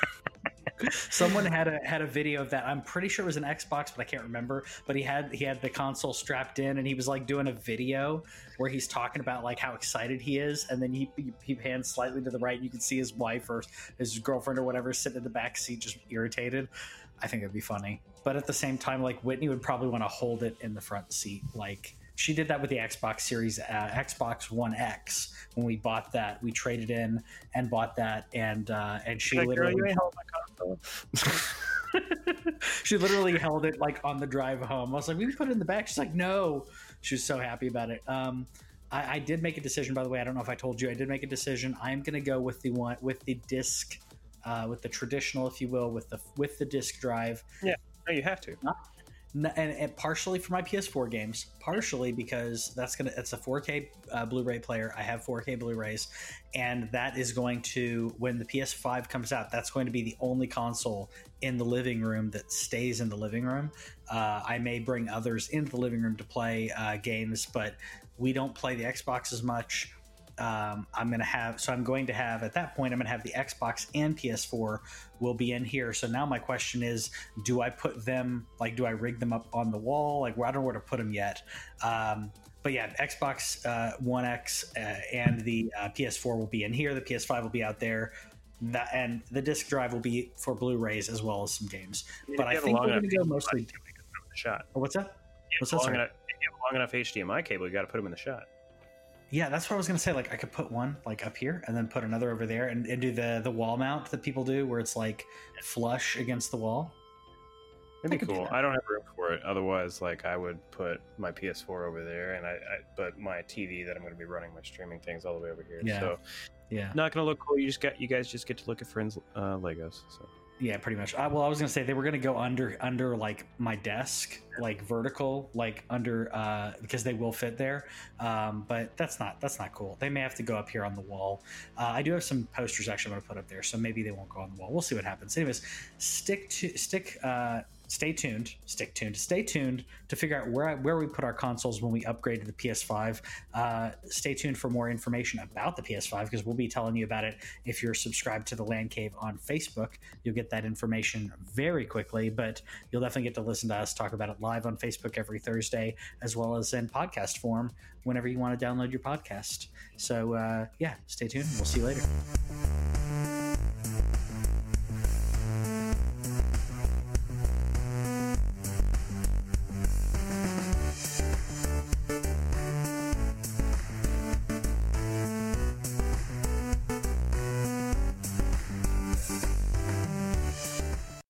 Someone had a had a video of that. I'm pretty sure it was an Xbox, but I can't remember. But he had he had the console strapped in, and he was like doing a video where he's talking about like how excited he is, and then he he, he pans slightly to the right, and you can see his wife or his girlfriend or whatever sitting in the back seat, just irritated. I think it'd be funny, but at the same time, like Whitney would probably want to hold it in the front seat, like she did that with the Xbox Series, uh, Xbox One X. When we bought that, we traded in and bought that, and uh, and she Like, literally ain't my console. she literally held it like on the drive home. I was like, we can put it in the back. She's like, no. She was so happy about it. Um, I, I did make a decision, by the way. I don't know if I told you. I did make a decision. I'm going to go with the one with the disc, uh, with the traditional, if you will, with the with the disc drive. Yeah, No, you have to. N- and, and partially for my PS4 games, partially because that's gonna it's a 4K uh, Blu-ray player. I have 4K Blu-rays, and that is going to when the PS5 comes out, that's going to be the only console in the living room that stays in the living room. Uh, I may bring others into the living room to play uh, games, but we don't play the Xbox as much. Um, I'm going to have, so I'm going to have at that point, I'm going to have the Xbox and PS4 will be in here. So now my question is, do I put them, like, do I rig them up on the wall? Like, well, I don't know where to put them yet. Um, but yeah, Xbox uh, One X uh, and the uh, PS4 will be in here. The PS5 will be out there. That, and the disc drive will be for Blu-rays as well as some games. mean, But I you have a think we're going to go mostly. Shot. Oh, what's that? What's that, long enough, if you have a long enough HDMI cable, you got to put them in the shot. Yeah, that's what I was gonna say. Like, I could put one like up here, and then put another over there, and, and do the the wall mount that people do, where it's like flush against the wall. It'd be could do cool. I don't have room for it. Otherwise, like I would put my PS4 over there, and I, I but my TV that I'm going to be running my streaming things all the way over here. Yeah. So Yeah, not going to look cool. You just got you guys just get to look at friends' uh, Legos. So yeah, pretty much. Uh, well, I was gonna say they were gonna go under under like my desk, like vertical, like under uh, because they will fit there. Um, but that's not that's not cool. They may have to go up here on the wall. Uh, I do have some posters actually I'm gonna put up there, so maybe they won't go on the wall. We'll see what happens. Anyways, stick to stick. Uh, stay tuned. Stick tuned. Stay tuned to figure out where where we put our consoles when we upgrade to the PS5. Uh, stay tuned for more information about the PS5 because we'll be telling you about it if you're subscribed to the Land Cave on Facebook. You'll get that information very quickly, but you'll definitely get to listen to us talk about it live on Facebook every Thursday, as well as in podcast form whenever you want to download your podcast. So, uh, yeah, stay tuned. We'll see you later.